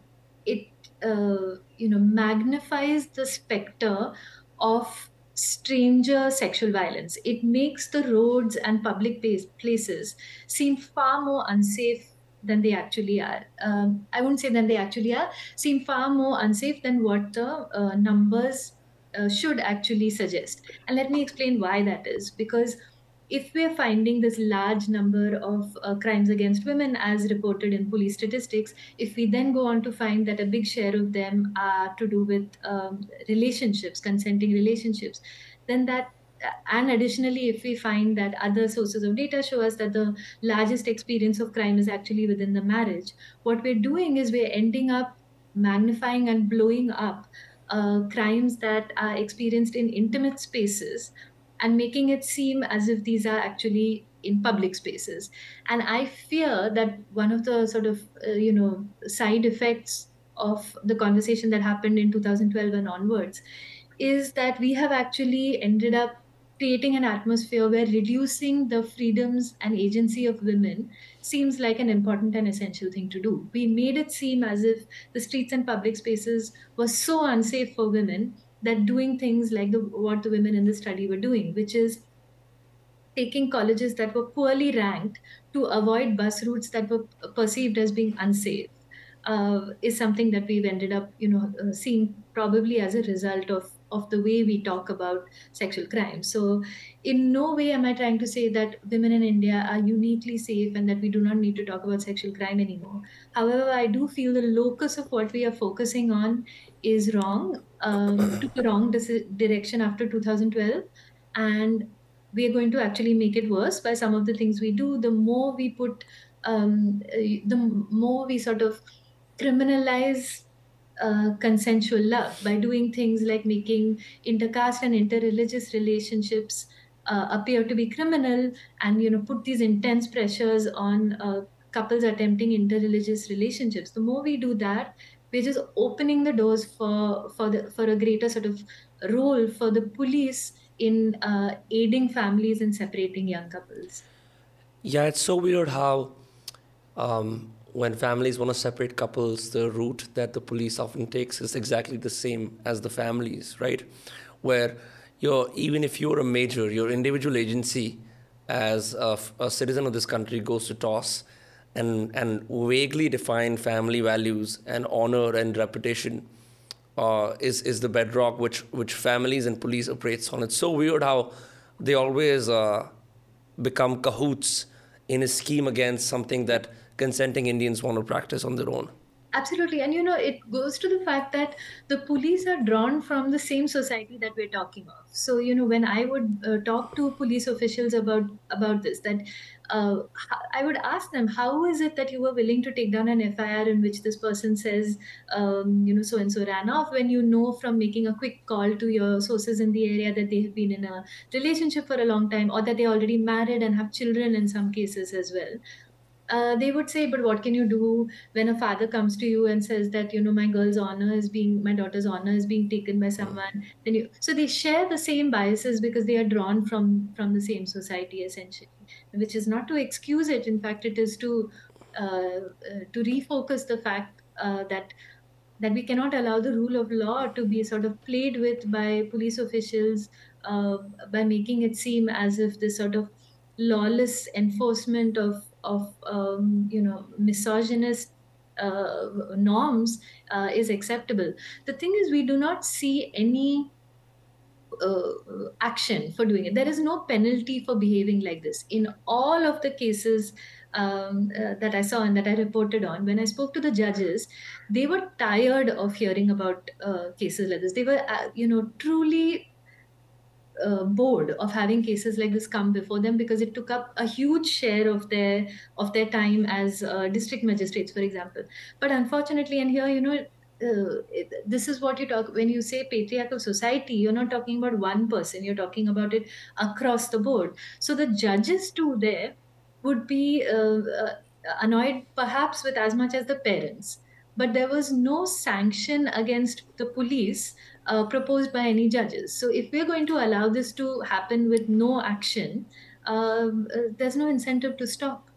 Speaker 2: it uh, you know magnifies the specter of stranger sexual violence. It makes the roads and public places seem far more unsafe than they actually are. Um, I wouldn't say than they actually are. Seem far more unsafe than what the uh, numbers uh, should actually suggest. And let me explain why that is. Because if we're finding this large number of uh, crimes against women as reported in police statistics, if we then go on to find that a big share of them are to do with um, relationships, consenting relationships, then that and additionally, if we find that other sources of data show us that the largest experience of crime is actually within the marriage, what we're doing is we're ending up magnifying and blowing up uh, crimes that are experienced in intimate spaces and making it seem as if these are actually in public spaces. And i fear that one of the sort of uh, you know side effects of the conversation that happened in 2012 and onwards is that we have actually ended up creating an atmosphere where reducing the freedoms and agency of women seems like an important and essential thing to do. We made it seem as if the streets and public spaces were so unsafe for women that doing things like the what the women in the study were doing, which is taking colleges that were poorly ranked to avoid bus routes that were perceived as being unsafe, uh, is something that we've ended up, you know, uh, seeing probably as a result of of the way we talk about sexual crime. So, in no way am I trying to say that women in India are uniquely safe and that we do not need to talk about sexual crime anymore. However, I do feel the locus of what we are focusing on is wrong, um, took the wrong dis- direction after 2012. And we are going to actually make it worse by some of the things we do. The more we put, um, the more we sort of criminalize uh, consensual love by doing things like making intercaste and interreligious relationships uh, appear to be criminal and you know put these intense pressures on uh, couples attempting interreligious relationships the more we do that we're just opening the doors for for the for a greater sort of role for the police in uh, aiding families and separating young couples.
Speaker 1: Yeah, it's so weird how um, when families want to separate couples, the route that the police often takes is exactly the same as the families, right? Where you're even if you're a major, your individual agency as a, a citizen of this country goes to toss and and vaguely define family values and honor and reputation uh, is is the bedrock which which families and police operates on. It's so weird how they always uh, become cahoots in a scheme against something that consenting Indians want to practice on their own.
Speaker 2: Absolutely. And you know, it goes to the fact that the police are drawn from the same society that we're talking of. So, you know, when I would uh, talk to police officials about about this, that uh, I would ask them, how is it that you were willing to take down an FIR in which this person says, um, you know, so and so ran off when you know from making a quick call to your sources in the area that they have been in a relationship for a long time or that they're already married and have children in some cases as well uh, they would say, but what can you do when a father comes to you and says that you know my girl's honor is being my daughter's honor is being taken by someone? Then you so they share the same biases because they are drawn from from the same society essentially, which is not to excuse it. In fact, it is to uh, uh, to refocus the fact uh, that that we cannot allow the rule of law to be sort of played with by police officials uh, by making it seem as if this sort of lawless enforcement of of um, you know misogynist uh, norms uh, is acceptable. The thing is, we do not see any uh, action for doing it. There is no penalty for behaving like this. In all of the cases um, uh, that I saw and that I reported on, when I spoke to the judges, they were tired of hearing about uh, cases like this. They were, uh, you know, truly uh, bored of having cases like this come before them because it took up a huge share of their of their time as uh, district magistrates for example. But unfortunately and here you know uh, this is what you talk when you say patriarchal society you're not talking about one person you're talking about it across the board. So the judges too there would be uh, uh, annoyed perhaps with as much as the parents. But there was no sanction against the police uh, proposed by any judges. So if we're going to allow this to happen with no action, um, uh, there's no incentive to stop.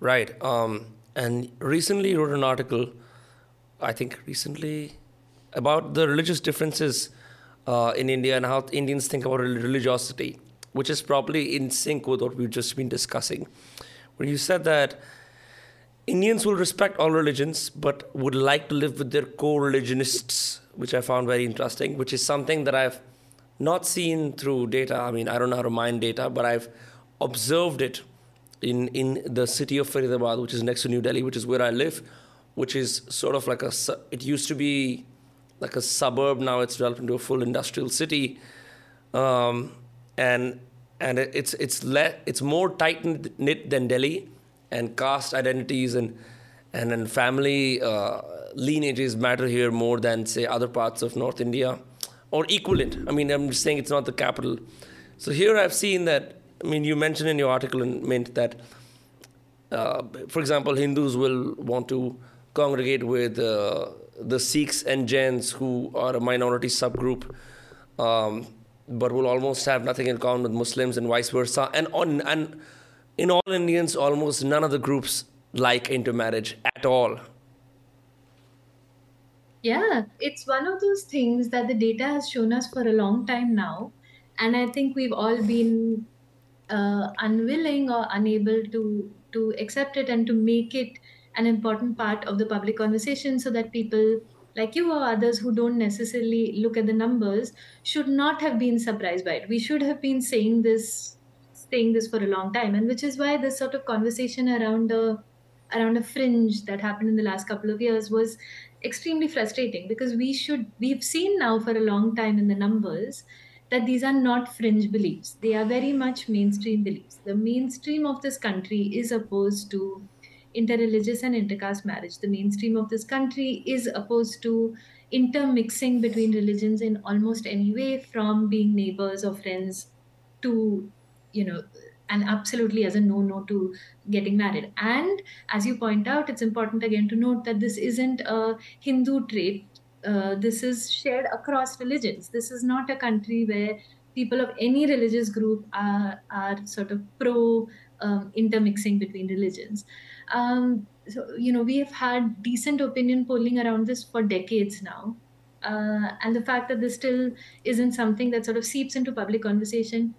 Speaker 1: Right. Um, and recently wrote an article, I think recently, about the religious differences uh, in India and how Indians think about religiosity, which is probably in sync with what we've just been discussing. When you said that Indians will respect all religions, but would like to live with their co religionists which I found very interesting, which is something that I've not seen through data. I mean, I don't know how to mine data, but I've observed it in, in the city of Faridabad, which is next to New Delhi, which is where I live, which is sort of like a, it used to be like a suburb. Now it's developed into a full industrial city. Um, and and it's it's le- it's more tight knit than Delhi, and caste identities and and and family uh, lineages matter here more than say other parts of North India, or equivalent. I mean, I'm just saying it's not the capital. So here I've seen that. I mean, you mentioned in your article in Mint that, uh, for example, Hindus will want to congregate with uh, the Sikhs and Jains, who are a minority subgroup, um, but will almost have nothing in common with Muslims and vice versa. And on and in all Indians, almost none of the groups like intermarriage at all.
Speaker 2: Yeah, it's one of those things that the data has shown us for a long time now. And I think we've all been uh, unwilling or unable to to accept it and to make it an important part of the public conversation so that people like you or others who don't necessarily look at the numbers should not have been surprised by it. We should have been saying this saying this for a long time and which is why this sort of conversation around a around a fringe that happened in the last couple of years was extremely frustrating because we should we've seen now for a long time in the numbers that these are not fringe beliefs. They are very much mainstream beliefs. The mainstream of this country is opposed to interreligious and intercaste marriage. The mainstream of this country is opposed to intermixing between religions in almost any way from being neighbors or friends to you know and absolutely as a no no to getting married. And as you point out, it's important again to note that this isn't a Hindu trait. Uh, this is shared across religions. This is not a country where people of any religious group are, are sort of pro um, intermixing between religions. Um, so, you know, we have had decent opinion polling around this for decades now. Uh, and the fact that this still isn't something that sort of seeps into public conversation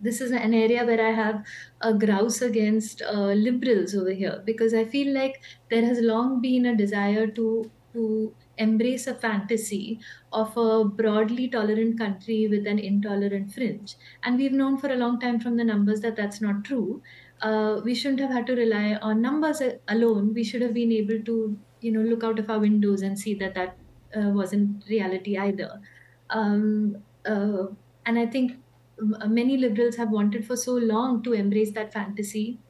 Speaker 2: this is an area where I have a grouse against uh, liberals over here because I feel like there has long been a desire to to embrace a fantasy of a broadly tolerant country with an intolerant fringe, and we've known for a long time from the numbers that that's not true. Uh, we shouldn't have had to rely on numbers alone. We should have been able to, you know, look out of our windows and see that that uh, wasn't reality either. Um, uh, and I think many liberals have wanted for so long to embrace that fantasy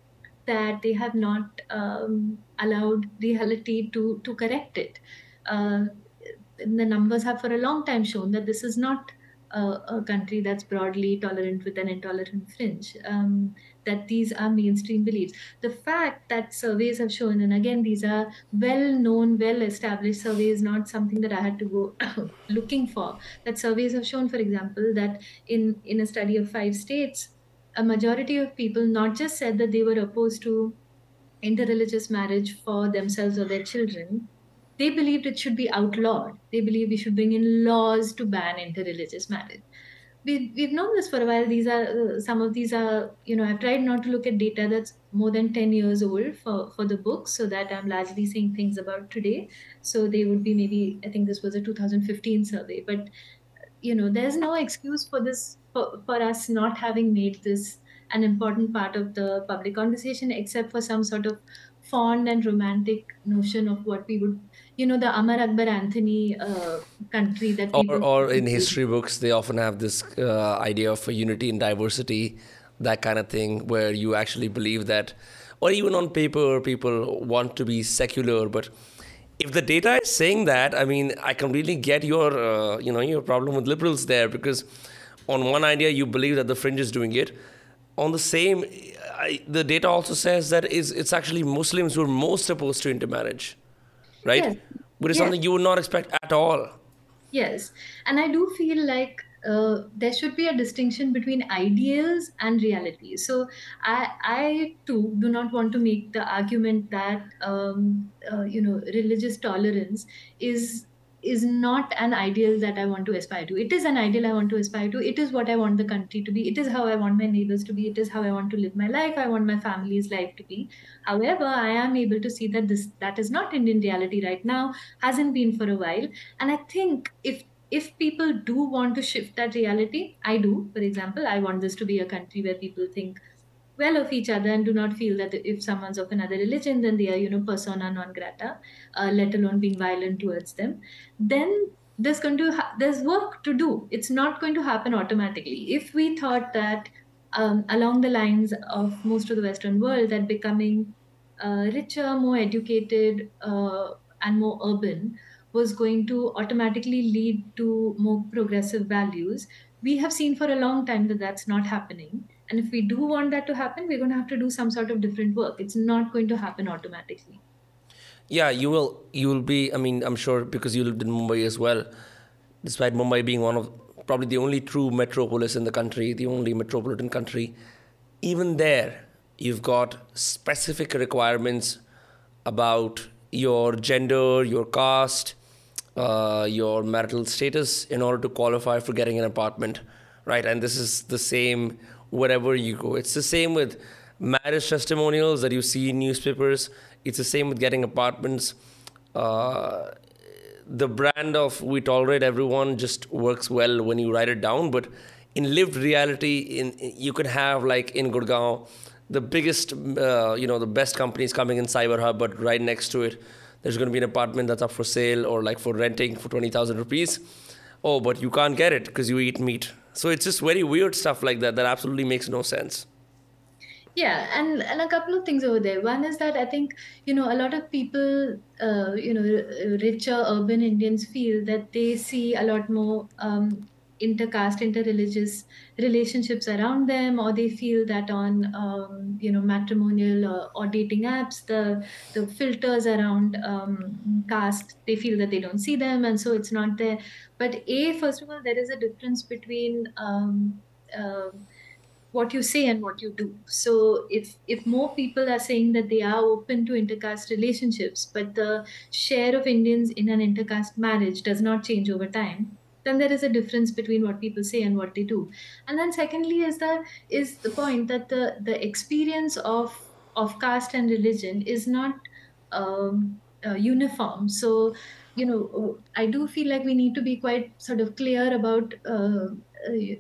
Speaker 2: that they have not um, allowed reality to to correct it. Uh, the numbers have for a long time shown that this is not a, a country that's broadly tolerant with an intolerant fringe. Um, that these are mainstream beliefs. The fact that surveys have shown, and again, these are well known, well established surveys, not something that I had to go looking for. That surveys have shown, for example, that in, in a study of five states, a majority of people not just said that they were opposed to interreligious marriage for themselves or their children, they believed it should be outlawed. They believe we should bring in laws to ban interreligious marriage we, we've known this for a while. These are uh, some of these are you know i've tried not to look at data that's more than 10 years old for for the book so that i'm largely saying things about today. So they would be maybe i think this was a 2015 survey but you know there's no excuse for this for, for us not having made this an important part of the public conversation except for some sort of fond and romantic notion of what we would you know the Amar Akbar Anthony uh, country that
Speaker 1: or, or in history books they often have this uh, idea of unity in diversity that kind of thing where you actually believe that or even on paper people want to be secular but if the data is saying that i mean i can really get your uh, you know your problem with liberals there because on one idea you believe that the fringe is doing it. On the same I, the data also says that is it's actually muslims who are most opposed to intermarriage right? Yes. Which is yes. something you would not expect at all.
Speaker 2: Yes. And I do feel like uh, there should be a distinction between ideals and reality. So I, I too do not want to make the argument that um, uh, you know religious tolerance is is not an ideal that I want to aspire to. It is an ideal I want to aspire to. It is what I want the country to be. It is how I want my neighbors to be. It is how I want to live my life. I want my family's life to be. However, I am able to see that this that is not Indian reality right now, hasn't been for a while. And I think if if people do want to shift that reality, I do. For example, I want this to be a country where people think well of each other and do not feel that if someone's of another religion then they are you know persona non grata uh, let alone being violent towards them then there's going to ha- there's work to do. It's not going to happen automatically. If we thought that um, along the lines of most of the western world that becoming uh, richer more educated uh, and more urban was going to automatically lead to more progressive values we have seen for a long time that that's not happening and if we do want that to happen, we're going to have to do some sort of different work. It's not going to happen automatically.
Speaker 1: Yeah, you will. You will be. I mean, I'm sure because you lived in Mumbai as well. Despite Mumbai being one of probably the only true metropolis in the country, the only metropolitan country, even there, you've got specific requirements about your gender, your caste, uh, your marital status in order to qualify for getting an apartment, right? And this is the same wherever you go. It's the same with marriage testimonials that you see in newspapers. It's the same with getting apartments. Uh, the brand of we tolerate everyone just works well when you write it down, but in lived reality, in, you could have like in Gurgaon, the biggest, uh, you know, the best companies coming in Cyber Hub, but right next to it, there's going to be an apartment that's up for sale or like for renting for twenty thousand rupees. Oh, but you can't get it because you eat meat. So it's just very weird stuff like that that absolutely makes no sense.
Speaker 2: Yeah, and and a couple of things over there. One is that I think you know a lot of people, uh, you know, richer urban Indians feel that they see a lot more um, intercaste, interreligious relationships around them, or they feel that on um, you know matrimonial or, or, dating apps, the the filters around um, caste, they feel that they don't see them, and so it's not there. But a first of all, there is a difference between um, uh, what you say and what you do so if if more people are saying that they are open to intercaste relationships but the share of indians in an intercaste marriage does not change over time then there is a difference between what people say and what they do and then secondly is that is the point that the the experience of of caste and religion is not um, uh, uniform so you know i do feel like we need to be quite sort of clear about uh, uh,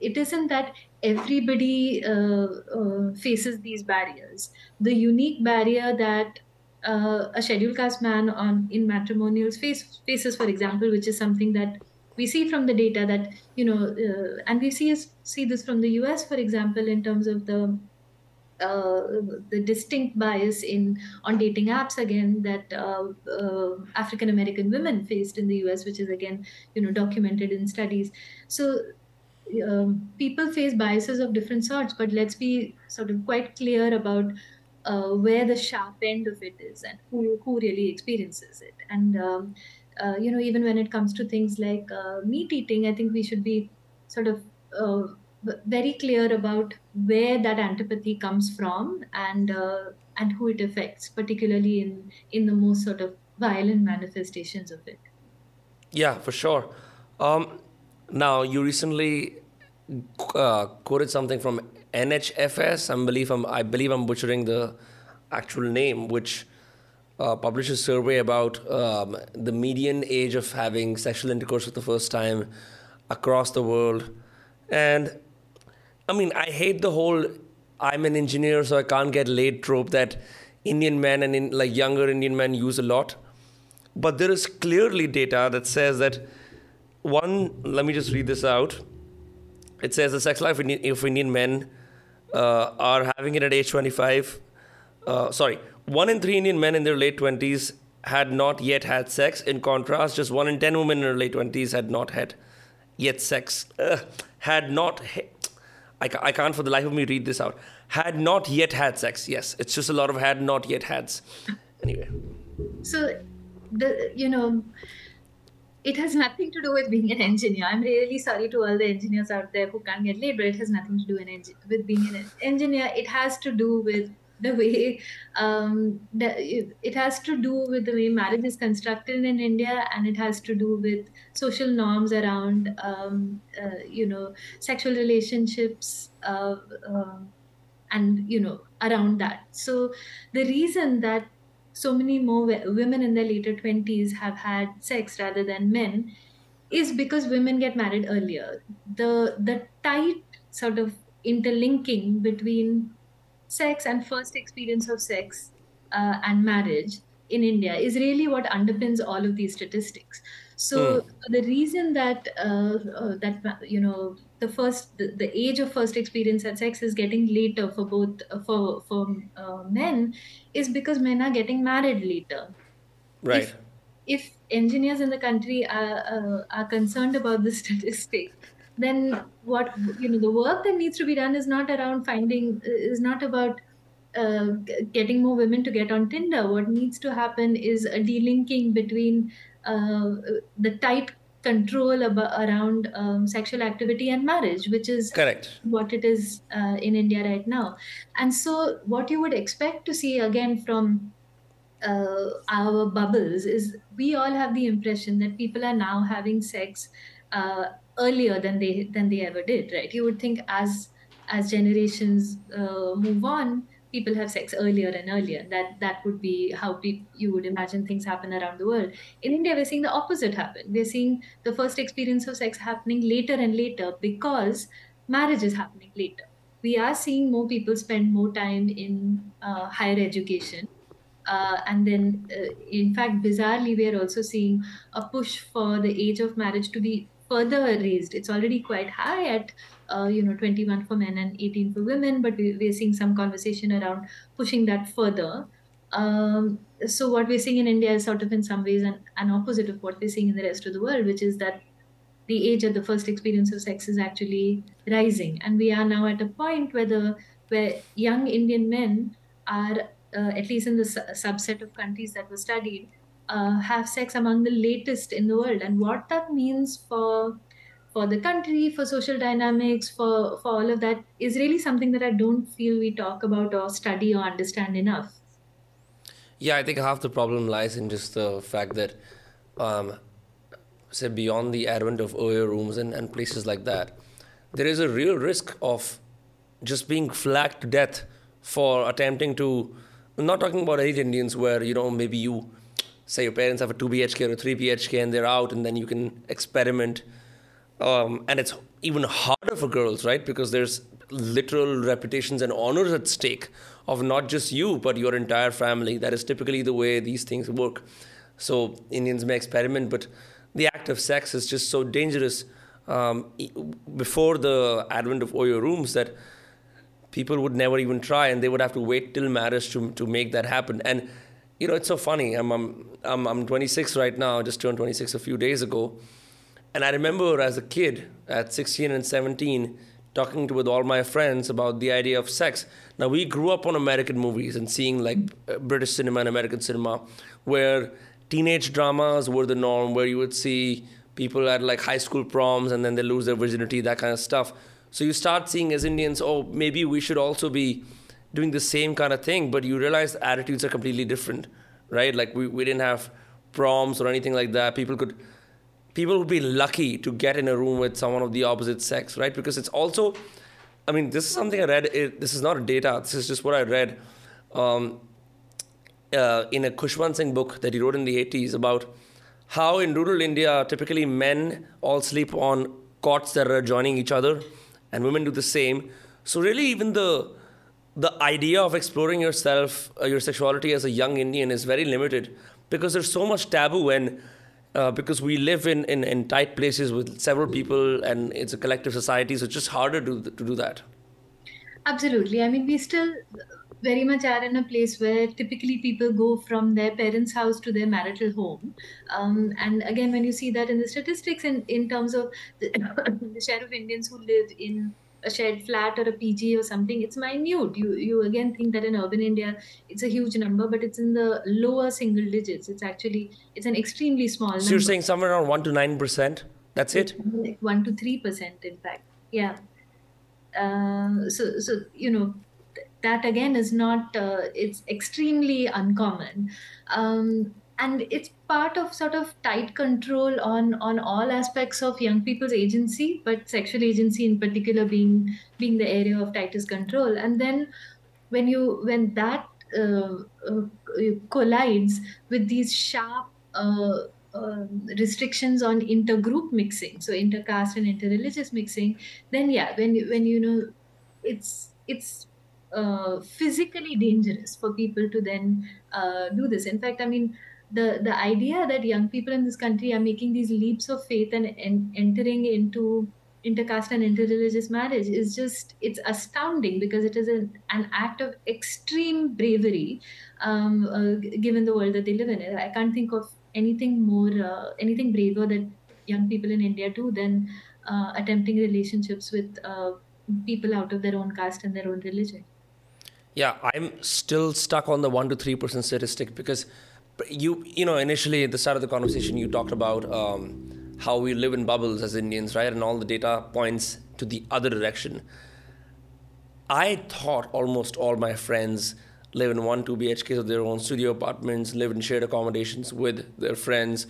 Speaker 2: it isn't that everybody uh, uh, faces these barriers. The unique barrier that uh, a scheduled caste man on in matrimonials face, faces, for example, which is something that we see from the data that you know, uh, and we see see this from the U.S., for example, in terms of the uh, the distinct bias in on dating apps again that uh, uh, African American women faced in the U.S., which is again you know documented in studies. So um, people face biases of different sorts, but let's be sort of quite clear about uh, where the sharp end of it is and who, who really experiences it. And, um, uh, you know, even when it comes to things like uh, meat eating, I think we should be sort of uh, very clear about where that antipathy comes from and uh, and who it affects, particularly in in the most sort of violent manifestations of it.
Speaker 1: Yeah, for sure. Um, now, you recently uh, quoted something from NHFS. I believe I'm, I believe I'm butchering the actual name, which uh, published a survey about um, the median age of having sexual intercourse for the first time across the world. And I mean, I hate the whole I'm an engineer, so I can't get laid trope that Indian men and in, like younger Indian men use a lot. But there is clearly data that says that one, let me just read this out. It says the sex life of Indian men uh, are having it at age 25. Uh, sorry, one in three Indian men in their late 20s had not yet had sex. In contrast, just one in 10 women in their late 20s had not had yet sex. Uh, had not. I, ca- I can't for the life of me read this out. Had not yet had sex. Yes, it's just a lot of had not yet hads. Anyway.
Speaker 2: So, the you know it has nothing to do with being an engineer. I'm really sorry to all the engineers out there who can't get laid, but it has nothing to do with being an engineer. It has to do with the way um, it has to do with the way marriage is constructed in India, and it has to do with social norms around, um, uh, you know, sexual relationships, uh, uh, and you know, around that. So the reason that so many more women in their later 20s have had sex rather than men is because women get married earlier the the tight sort of interlinking between sex and first experience of sex uh, and marriage in india is really what underpins all of these statistics. So mm. the reason that uh, uh, that you know the first the, the, age of first experience at sex is getting later for both uh, for for uh, men is because men are getting married later.
Speaker 1: Right.
Speaker 2: If, if engineers in the country are uh, are concerned about this statistic then what you know the work that needs to be done is not around finding is not about uh, getting more women to get on Tinder. What needs to happen is a delinking between uh, the tight control about, around um, sexual activity and marriage, which is
Speaker 1: correct
Speaker 2: what it is uh, in India right now. And so, what you would expect to see again from uh, our bubbles is we all have the impression that people are now having sex uh, earlier than they than they ever did. Right? You would think as as generations uh, move on, people have sex earlier and earlier. That that would be how pe- you would imagine things happen around the world. In India, we're seeing the opposite happen. We're seeing the first experience of sex happening later and later because marriage is happening later. We are seeing more people spend more time in uh, higher education. Uh, and then, uh, in fact, bizarrely, we are also seeing a push for the age of marriage to be further raised. It's already quite high at uh, you know 21 for men and 18 for women but we, are seeing some conversation around pushing that further um, so what we're seeing in india is sort of in some ways an, an opposite of what we're seeing in the rest of the world which is that the age at the first experience of sex is actually rising, and we are now at a point where the where young Indian men are, uh, at least in the su- subset of countries that were studied, uh, have sex among the latest in the world, and what that means for for the country, for social dynamics, for for all of that is really something that I don't feel we talk about or study or understand enough.
Speaker 1: Yeah, I think half the problem lies in just the fact that, um, say, beyond the advent of OYO rooms and, and places like that, there is a real risk of just being flagged to death for attempting to. I'm not talking about eight Indians where, you know, maybe you say your parents have a 2 BHK or a 3 BHK and they're out and then you can experiment. Um, and it's even harder for girls, right? Because there's literal reputations and honors at stake of not just you, but your entire family. That is typically the way these things work. So Indians may experiment, but the act of sex is just so dangerous um, before the advent of OYO rooms that people would never even try and they would have to wait till marriage to, to make that happen. And, you know, it's so funny. I'm, I'm, I'm, I'm 26 right now, just turned 26 a few days ago. And I remember as a kid at 16 and 17 talking to, with all my friends about the idea of sex. Now, we grew up on American movies and seeing like uh, British cinema and American cinema where teenage dramas were the norm, where you would see people at like high school proms and then they lose their virginity, that kind of stuff. So you start seeing as Indians, oh, maybe we should also be doing the same kind of thing, but you realize attitudes are completely different, right? Like we, we didn't have proms or anything like that. People could people would be lucky to get in a room with someone of the opposite sex, right? Because it's also, I mean, this is something I read. It, this is not data. This is just what I read um, uh, in a Khushwant Singh book that he wrote in the 80s about how in rural India, typically men all sleep on cots that are adjoining each other, and women do the same. So really, even the the idea of exploring yourself, uh, your sexuality as a young Indian is very limited because there's so much taboo and uh, because we live in, in, in tight places with several people and it's a collective society, so it's just harder to, to do that.
Speaker 2: Absolutely. I mean, we still very much are in a place where typically people go from their parents' house to their marital home. Um, and again, when you see that in the statistics, in, in terms of the, the share of Indians who live in a shared flat or a PG or something, it's minute. You you again think that in urban India it's a huge number, but it's in the lower single digits. It's actually it's an extremely small. So
Speaker 1: number. you're saying somewhere around one to nine percent. That's it.
Speaker 2: One to three percent, in fact. Yeah. Uh, so so you know that again is not uh, it's extremely uncommon um, and it's part of sort of tight control on on all aspects of young people's agency but sexual agency in particular being being the area of tightest control. And then when you when that uh, uh, collides with these sharp uh, um, restrictions on intergroup mixing so intercaste and interreligious mixing then yeah when when you know it's it's uh, physically dangerous for people to then uh, do this. In fact i mean the the idea that young people in this country are making these leaps of faith and, and entering into intercaste and interreligious marriage is just it's astounding because it is an, an act of extreme bravery um, uh, given the world that they live in. I can't think of anything more uh, anything braver that young people in india do than uh, attempting relationships with uh, people out of their own caste and their own religion.
Speaker 1: Yeah i'm still stuck on the 1 to 3% statistic because you you know initially at the start of the conversation you talked about um, how we live in bubbles as Indians, right? And all the data points to the other direction. I thought almost all my friends live in one, two BHKs of their own studio apartments, live in shared accommodations with their friends.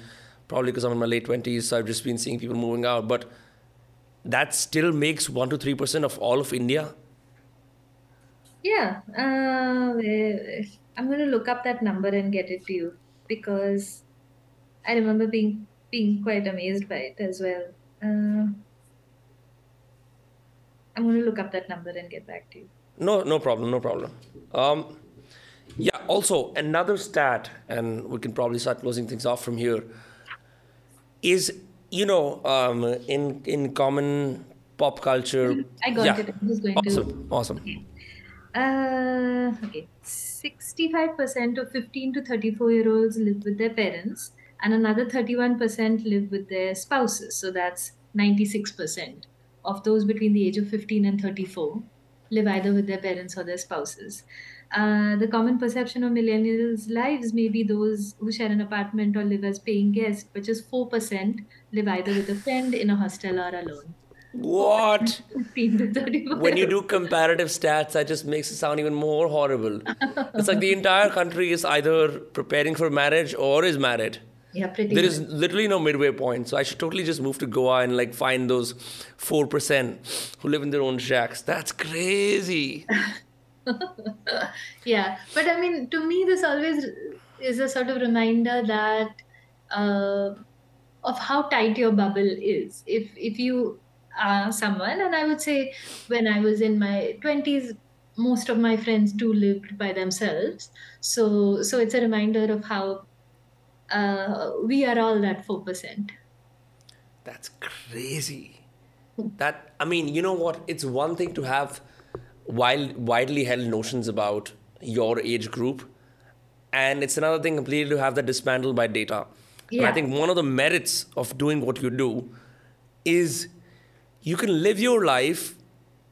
Speaker 1: Probably because I'm in my late twenties, so I've just been seeing people moving out. But that still makes one to three percent of all of India.
Speaker 2: Yeah, uh, I'm going to look up that number and get it to you because I remember being being quite amazed by it as well. Uh, I'm going to look up that number and get back to you.
Speaker 1: No, no problem, no problem. Um, yeah. Also, another stat, and we can probably start closing things off from here. Is you know, um, in in common pop culture.
Speaker 2: I got yeah. it. I'm just going
Speaker 1: awesome.
Speaker 2: to.
Speaker 1: Awesome.
Speaker 2: Okay. Uh, okay. 65% of 15 to 34 year olds live with their parents, and another 31% live with their spouses. So that's 96% of those between the age of 15 and 34 live either with their parents or their spouses. Uh, the common perception of millennials' lives may be those who share an apartment or live as paying guests, but just 4% live either with a friend, in a hostel, or alone.
Speaker 1: What?
Speaker 2: 15 to 34.
Speaker 1: when you do comparative stats, that just makes it sound even more horrible. It's like the entire country is either preparing for marriage or is married.
Speaker 2: yeah, pretty
Speaker 1: There
Speaker 2: much.
Speaker 1: is literally no midway point. So I should totally just move to Goa and like find those 4% who live in their own shacks. That's crazy.
Speaker 2: yeah but i mean to me this always is a sort of reminder that uh, of how tight your bubble is if if you are someone and i would say when i was in my 20s most of my friends too lived by themselves so so it's a reminder of how uh, we are all that 4%
Speaker 1: That's crazy. That I mean, you know what? It's one thing to have wild, widely held notions about your age group, and it's another thing completely to have that dismantled by data. And I think one of the merits of doing what you do is you can live your life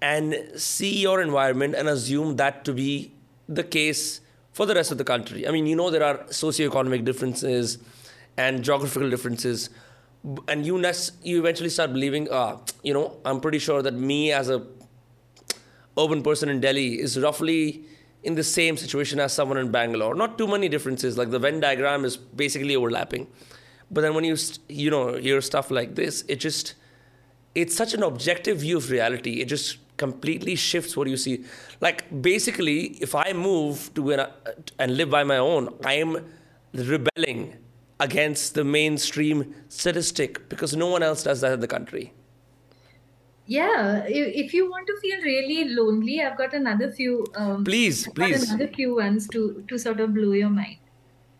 Speaker 1: and see your environment and assume that to be the case for the rest of the country. I mean, you know there are socioeconomic differences and geographical differences, and you nes- you eventually start believing, ah, you know, I'm pretty sure that me as a urban person in Delhi is roughly in the same situation as someone in Bangalore. Not too many differences. Like the Venn diagram is basically overlapping. But then when you you know hear stuff like this, it just it's such an objective view of reality. It just completely shifts what you see. Like basically, if I move to an, and live by my own, I am rebelling against the mainstream statistic because no one else does that in the country.
Speaker 2: yeah if, you want to feel really lonely i've got another few um,
Speaker 1: Please,
Speaker 2: I've got
Speaker 1: please.
Speaker 2: another few ones to to sort of blow your mind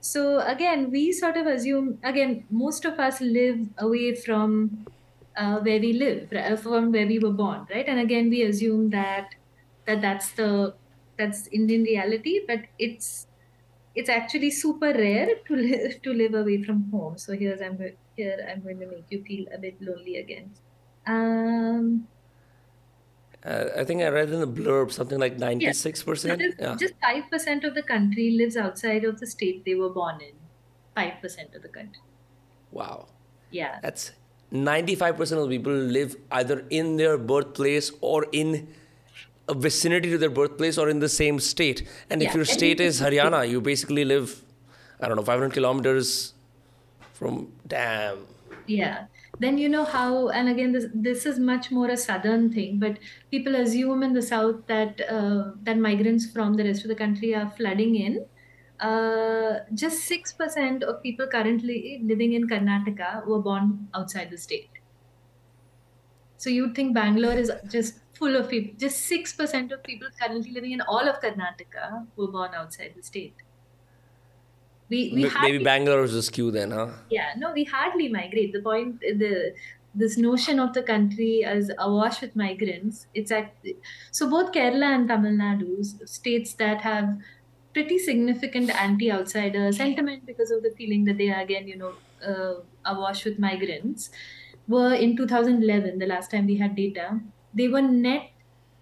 Speaker 2: so again we sort of assume again most of us live away from uh, where we live from where we were born right? And again we assume that that that's the that's indian reality but it's it's actually super rare to live to live away from home. So here's i'm go- here i'm going to make you feel a bit lonely again. Um
Speaker 1: Uh, I think I read in the blurb something like 96%.
Speaker 2: just
Speaker 1: Yeah.
Speaker 2: just 5% of the country lives outside of the state they were born in. 5% of the country.
Speaker 1: Wow.
Speaker 2: yeah.
Speaker 1: That's 95% of people live either in their birthplace or in a vicinity to their birthplace or in the same state. And if your state is Haryana, you basically live, I don't know, 500 kilometers from, damn.
Speaker 2: Yeah. Then you know how, and again, this this is much more a southern thing, but people assume in the south that uh, that migrants from the rest of the country are flooding in. Uh, just six percent of people currently living in Karnataka were born outside the state. So you'd think Bangalore is just full of people. Just six percent of people currently living in all of Karnataka were born outside the state. We we hardly
Speaker 1: Maybe Bangalore is a skew then, huh?
Speaker 2: yeah, no, we hardly migrate. The point, the this notion of the country as awash with migrants, it's act- so both Kerala and Tamil Nadu, states that have pretty significant anti-outsider sentiment because of the feeling that they are again, you know, uh, awash with migrants, were in 2011, the last time we had data, they were net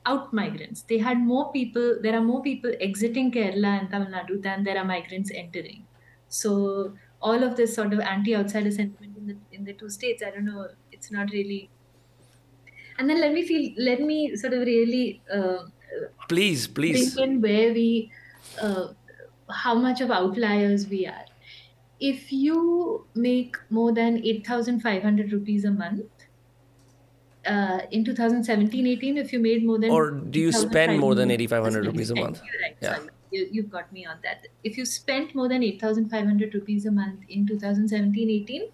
Speaker 2: out migrants. They had more people. There are more people exiting Kerala and Tamil Nadu than there are migrants entering. So all of this sort of anti-outsider sentiment in the in the two states, I don't know, it's not really. And then let me feel, let me sort of really uh,
Speaker 1: Please, please.
Speaker 2: bring in where we, uh, how much of outliers we are. If you make more than eight thousand five hundred rupees a month. Uh, in 2017-18, if you made more than
Speaker 1: Or do you spend more than 8,500 rupees a month?
Speaker 2: Right.
Speaker 1: Yeah.
Speaker 2: Sorry. You, you've got me on that. If you spent more than 8,500 rupees a month in 2017 18,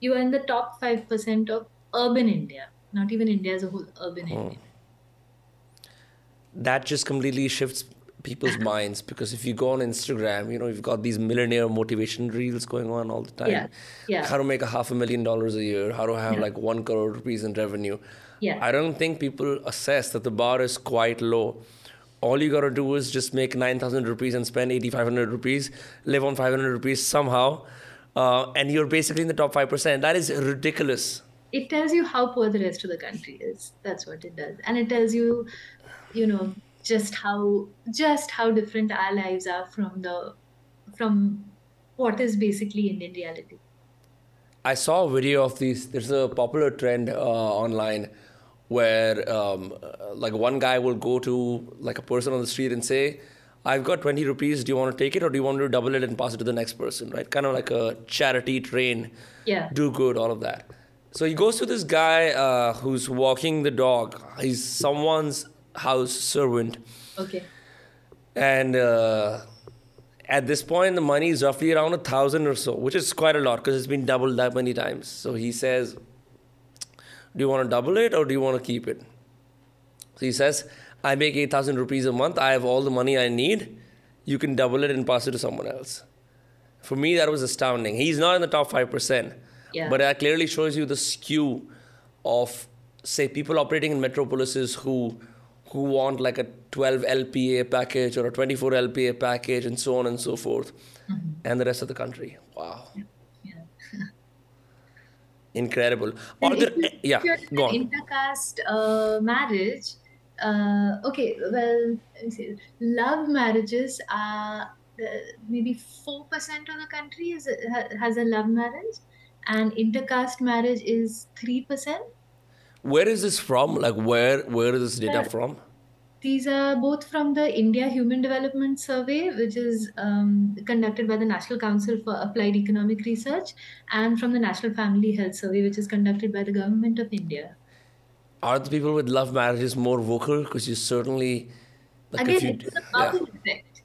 Speaker 2: you are in the top 5% of urban India, not even India as a whole, urban
Speaker 1: Hmm.
Speaker 2: India.
Speaker 1: that just completely shifts people's minds because if you go on Instagram, you know, you've got these millionaire motivation reels going on all the time.
Speaker 2: Yeah. Yeah.
Speaker 1: How to make a half a million dollars a year, how to have
Speaker 2: Yeah.
Speaker 1: like one crore rupees in revenue.
Speaker 2: Yeah.
Speaker 1: I don't think people assess that the bar is quite low. All you gotta do is just make 9,000 rupees and spend 8,500 rupees, live on 500 rupees somehow, uh, and you're basically in the top 5%. That is ridiculous.
Speaker 2: it tells you how poor the rest of the country is. That's what it does, and it tells you, you know, just how just how different our lives are from the from what is basically Indian reality.
Speaker 1: I saw a video of these. There's a popular trend uh, online where, um, like, one guy will go to like a person on the street and say, "I've got 20 rupees. Do you want to take it, or do you want to double it and pass it to the next person?" Right? Kind of like a charity train.
Speaker 2: Yeah.
Speaker 1: Do good, all of that. So he goes to this guy uh, who's walking the dog. He's someone's house servant.
Speaker 2: Okay.
Speaker 1: And uh, at this point, the money is roughly around a thousand or so, which is quite a lot because it's been doubled that many times. So he says, Do you want to double it or do you want to keep it? So he says, I make 8,000 rupees a month. I have all the money I need. You can double it and pass it to someone else. For me, that was astounding. He's not in the top 5%,
Speaker 2: Yeah.
Speaker 1: but that clearly shows you the skew of, say, people operating in metropolises who who want like a 12 LPA package or a 24 LPA package and so on and so forth, and the rest of the country. Wow,
Speaker 2: Yeah.
Speaker 1: incredible.
Speaker 2: And
Speaker 1: Are there, yeah,
Speaker 2: if you're
Speaker 1: go on.
Speaker 2: intercaste uh, marriage, uh, okay, well, see. Love marriages are uh, maybe four percent of the country is has a love marriage, and intercaste marriage is three percent.
Speaker 1: Where is this from? Like, where where is this data from?
Speaker 2: These are both from the India Human Development Survey, which is um, conducted by the National Council for Applied Economic Research, and from the National Family Health Survey, which is conducted by the Government of India.
Speaker 1: Are the people with love marriages more vocal? Because you certainly, like,
Speaker 2: Again,
Speaker 1: you,
Speaker 2: it's the
Speaker 1: yeah.
Speaker 2: bubble effect.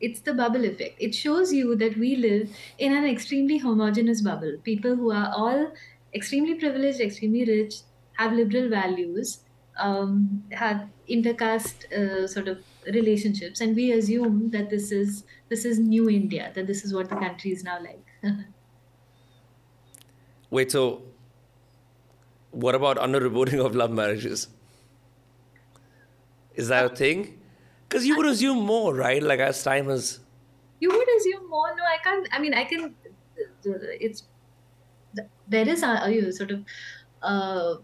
Speaker 2: It's the bubble effect. It shows you that we live in an extremely homogenous bubble. People who are all extremely privileged, extremely rich, have liberal values, um, have intercaste uh, sort of relationships, and we assume that this is this is new India, that this is what the country is now like.
Speaker 1: Wait, so what about underreporting of love marriages? Is that a thing? Because you would assume more, right? Like as time has.
Speaker 2: you would assume more. No, I can't. I mean, I can. It's there is a, you know, sort of uh,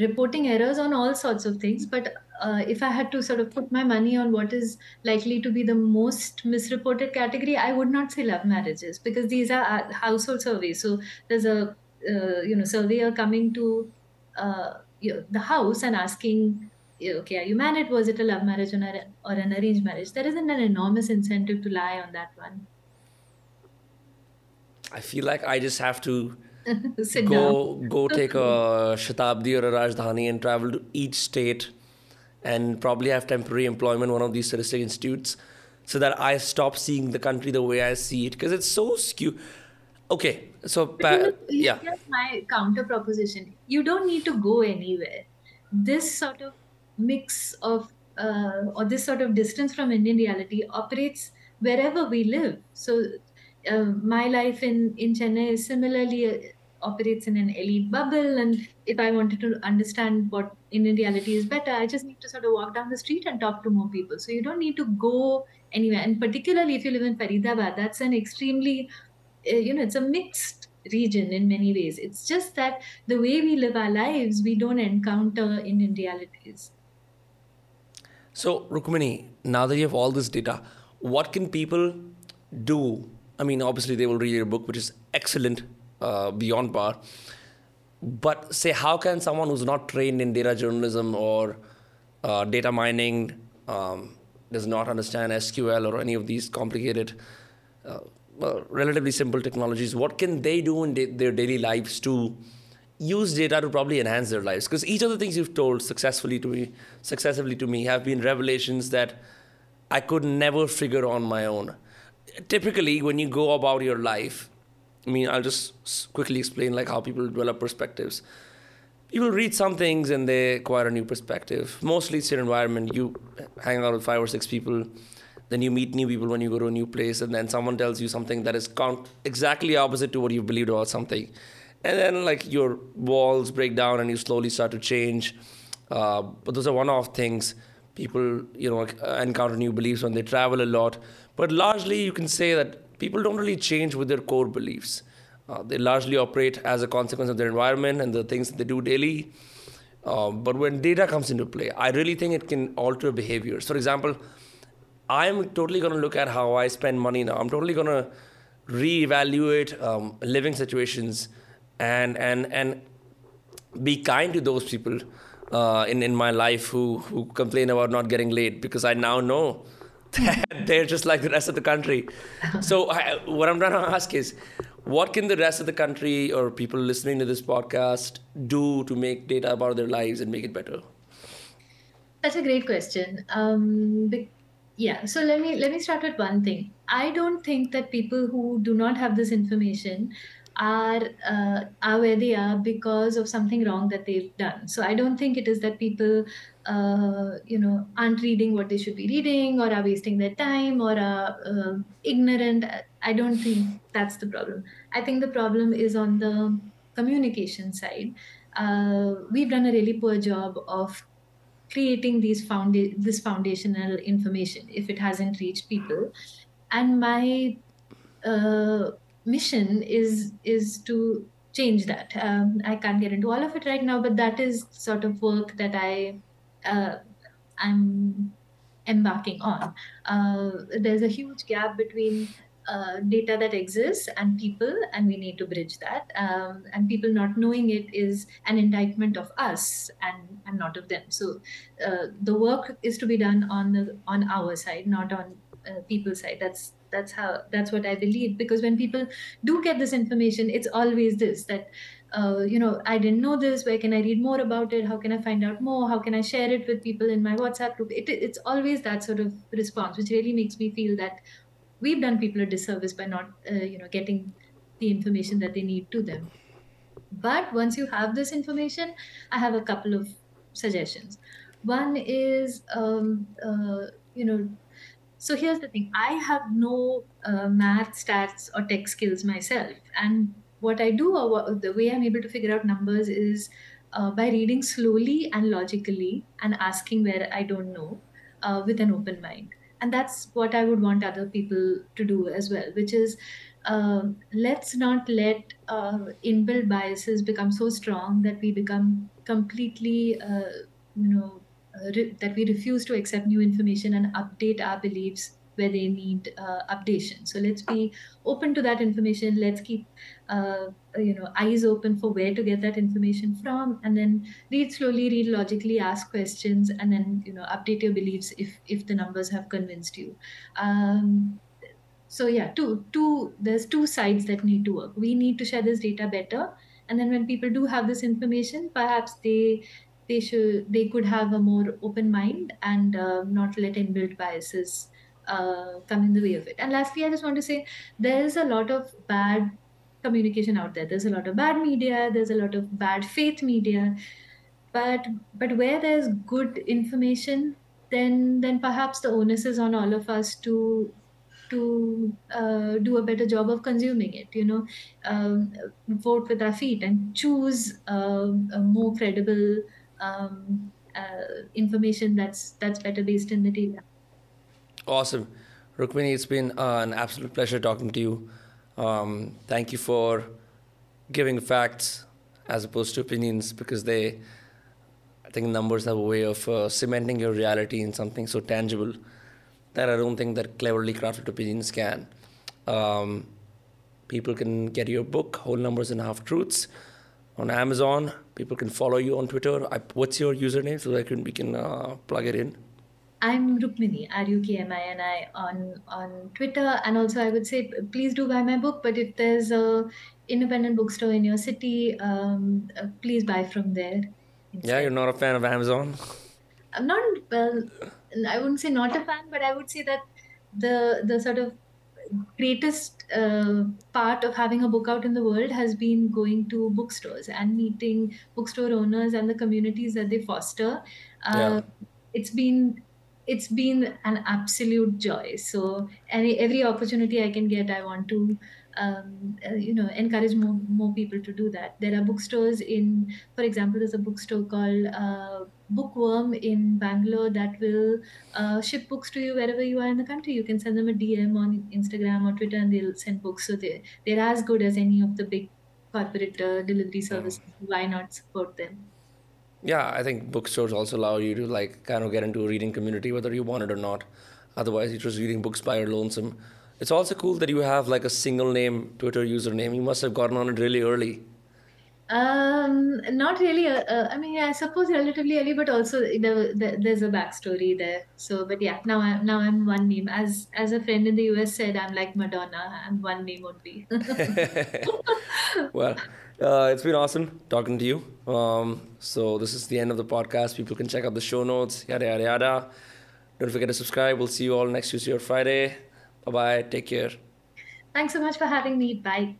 Speaker 2: reporting errors on all sorts of things, but uh, if I had to sort of put my money on what is likely to be the most misreported category, I would not say love marriages because these are uh, household surveys. So there's a uh, you know surveyor coming to uh, you know, the house and asking okay, are you married? Was it a love marriage or, or an arranged marriage? There isn't an enormous incentive to lie on that one.
Speaker 1: I feel like I just have to. go go take a Shatabdi or a Rajdhani and travel to each state and probably have temporary employment one of these statistic institutes so that I stop seeing the country the way I see it because it's so skewed. Okay, so pa- yeah,
Speaker 2: my counter proposition. You don't need to go anywhere. This sort of mix of uh, or this sort of distance from Indian reality operates wherever we live. So uh, my life in in Chennai similarly uh, operates in an elite bubble, and if I wanted to understand what Indian reality is better, I just need to sort of walk down the street and talk to more people. So you don't need to go anywhere, and particularly if you live in Faridabad, that's an extremely uh, you know it's a mixed region in many ways it's just that the way we live our lives we don't encounter indian realities
Speaker 1: So, Rukmini, now that you have all this data, what can people do? I mean, obviously, they will read your book, which is excellent, uh, beyond par. But say, how can someone who's not trained in data journalism or uh, data mining, um, does not understand SQL or any of these complicated, uh, well, relatively simple technologies, what can they do in da- their daily lives to use data to probably enhance their lives because each of the things you've told successfully to me successively to me have been revelations that i could never figure on my own typically when you go about your life i mean i'll just quickly explain like how people develop perspectives. People read some things and they acquire a new perspective. Mostly it's your environment. You hang out with five or six people then you meet new people when you go to a new place and then someone tells you something that is count- exactly opposite to what you believed about something. And then like your walls break down and you slowly start to change. Uh, but those are one-off things. People you know encounter new beliefs when they travel a lot but largely you can say that people don't really change with their core beliefs Uh, they largely operate as a consequence of their environment and the things that they do daily. Uh, but when data comes into play, I really think it can alter behaviors. For example, I'm totally going to look at how I spend money now. I'm totally going to reevaluate um, living situations and and and be kind to those people uh, in in my life who who complain about not getting late because I now know they're just like the rest of the country. So I, what I'm trying to ask is, what can the rest of the country or people listening to this podcast do to make data about their lives and make it better?
Speaker 2: That's a great question. Um, yeah, so let me let me start with one thing. I don't think that people who do not have this information are uh, are where they are because of something wrong that they've done. So I don't think it is that people, uh, you know, aren't reading what they should be reading, or are wasting their time, or are uh, ignorant. I don't think that's the problem. I think the problem is on the communication side. Uh, we've done a really poor job of creating these founda- this foundational information if it hasn't reached people, and my uh, mission is is to change that. Um, I can't get into all of it right now, but that is sort of work that I uh, I'm embarking on. Uh, there's a huge gap between uh, data that exists and people, and we need to bridge that. Um, and people not knowing it is an indictment of us and, and not of them. So uh, the work is to be done on the on our side, not on uh, people's side. That's that's how that's what i believe. Because when people do get this information it's always this that uh, you know i didn't know this where can i read more about it? How can i find out more? How can i share it with people in my whatsapp group? It, it's always that sort of response which really makes me feel that we've done people a disservice by not uh, you know getting the information that they need to them. But once you have this information i have a couple of suggestions. One is um, uh, you know so here's the thing I have no uh, math, stats, or tech skills myself. And what I do, or what, the way I'm able to figure out numbers, is uh, by reading slowly and logically and asking where I don't know uh, with an open mind. And that's what I would want other people to do as well, which is um, let's not let uh, inbuilt biases become so strong that we become completely, uh, you know, uh, re- that we refuse to accept new information and update our beliefs where they need uh, updation. So let's be open to that information. Let's keep uh, you know eyes open for where to get that information from, and then read slowly, read logically, ask questions, and then you know update your beliefs if if the numbers have convinced you. Um, so yeah, two two there's two sides that need to work. We need to share this data better, and then when people do have this information, perhaps they they should they could have a more open mind and uh, not let inbuilt biases uh, come in the way of it. And lastly, I just want to say there is a lot of bad communication out there. There's a lot of bad media. There's a lot of bad faith media. But but where there's good information, then then perhaps the onus is on all of us to to uh, do a better job of consuming it. You know, um, vote with our feet and choose uh, a more credible um, uh, information that's that's better based in the data.
Speaker 1: Awesome, Rukmini. It's been uh, an absolute pleasure talking to you. Um, thank you for giving facts as opposed to opinions because they, I think, numbers have a way of uh, cementing your reality in something so tangible that I don't think that cleverly crafted opinions can. Um, people can get your book, Whole Numbers and Half Truths on Amazon. People can follow you on Twitter. I, what's your username so that can, we can uh, plug it in?
Speaker 2: I'm Rukmini, R U K M I N I on on Twitter, and also I would say please do buy my book. But if there's a independent bookstore in your city, um, uh, please buy from there.
Speaker 1: Instead. Yeah, you're not a fan of Amazon.
Speaker 2: I'm not well. I wouldn't say not a fan, but I would say that the the sort of greatest uh, part of having a book out in the world has been going to bookstores and meeting bookstore owners and the communities that they foster. Uh, yeah. It's been it's been an absolute joy. So any every opportunity I can get, I want to um, uh, you know encourage more more people to do that. There are bookstores in, for example, there's a bookstore called uh, bookworm in Bangalore that will uh, ship books to you wherever you are in the country. You can send them a DM on Instagram or Twitter, and they'll send books. So they they're as good as any of the big corporate uh, delivery services. Why not support them?
Speaker 1: Yeah, I think bookstores also allow you to like kind of get into a reading community whether you want it or not. Otherwise, you're just reading books by your lonesome. It's also cool that you have like a single name Twitter username. You must have gotten on it really early.
Speaker 2: Um, not really. Uh, uh, I mean, I suppose relatively early, but also there, there's a backstory there. So, but yeah, now I'm now I'm one name. As as a friend in the US said, I'm like Madonna. I'm one name only.
Speaker 1: well, uh, it's been awesome talking to you. Um, so this is the end of the podcast. People can check out the show notes. Yada yada yada. Don't forget to subscribe. We'll see you all next Tuesday or Friday. Bye bye. Take care.
Speaker 2: Thanks so much for having me. Bye.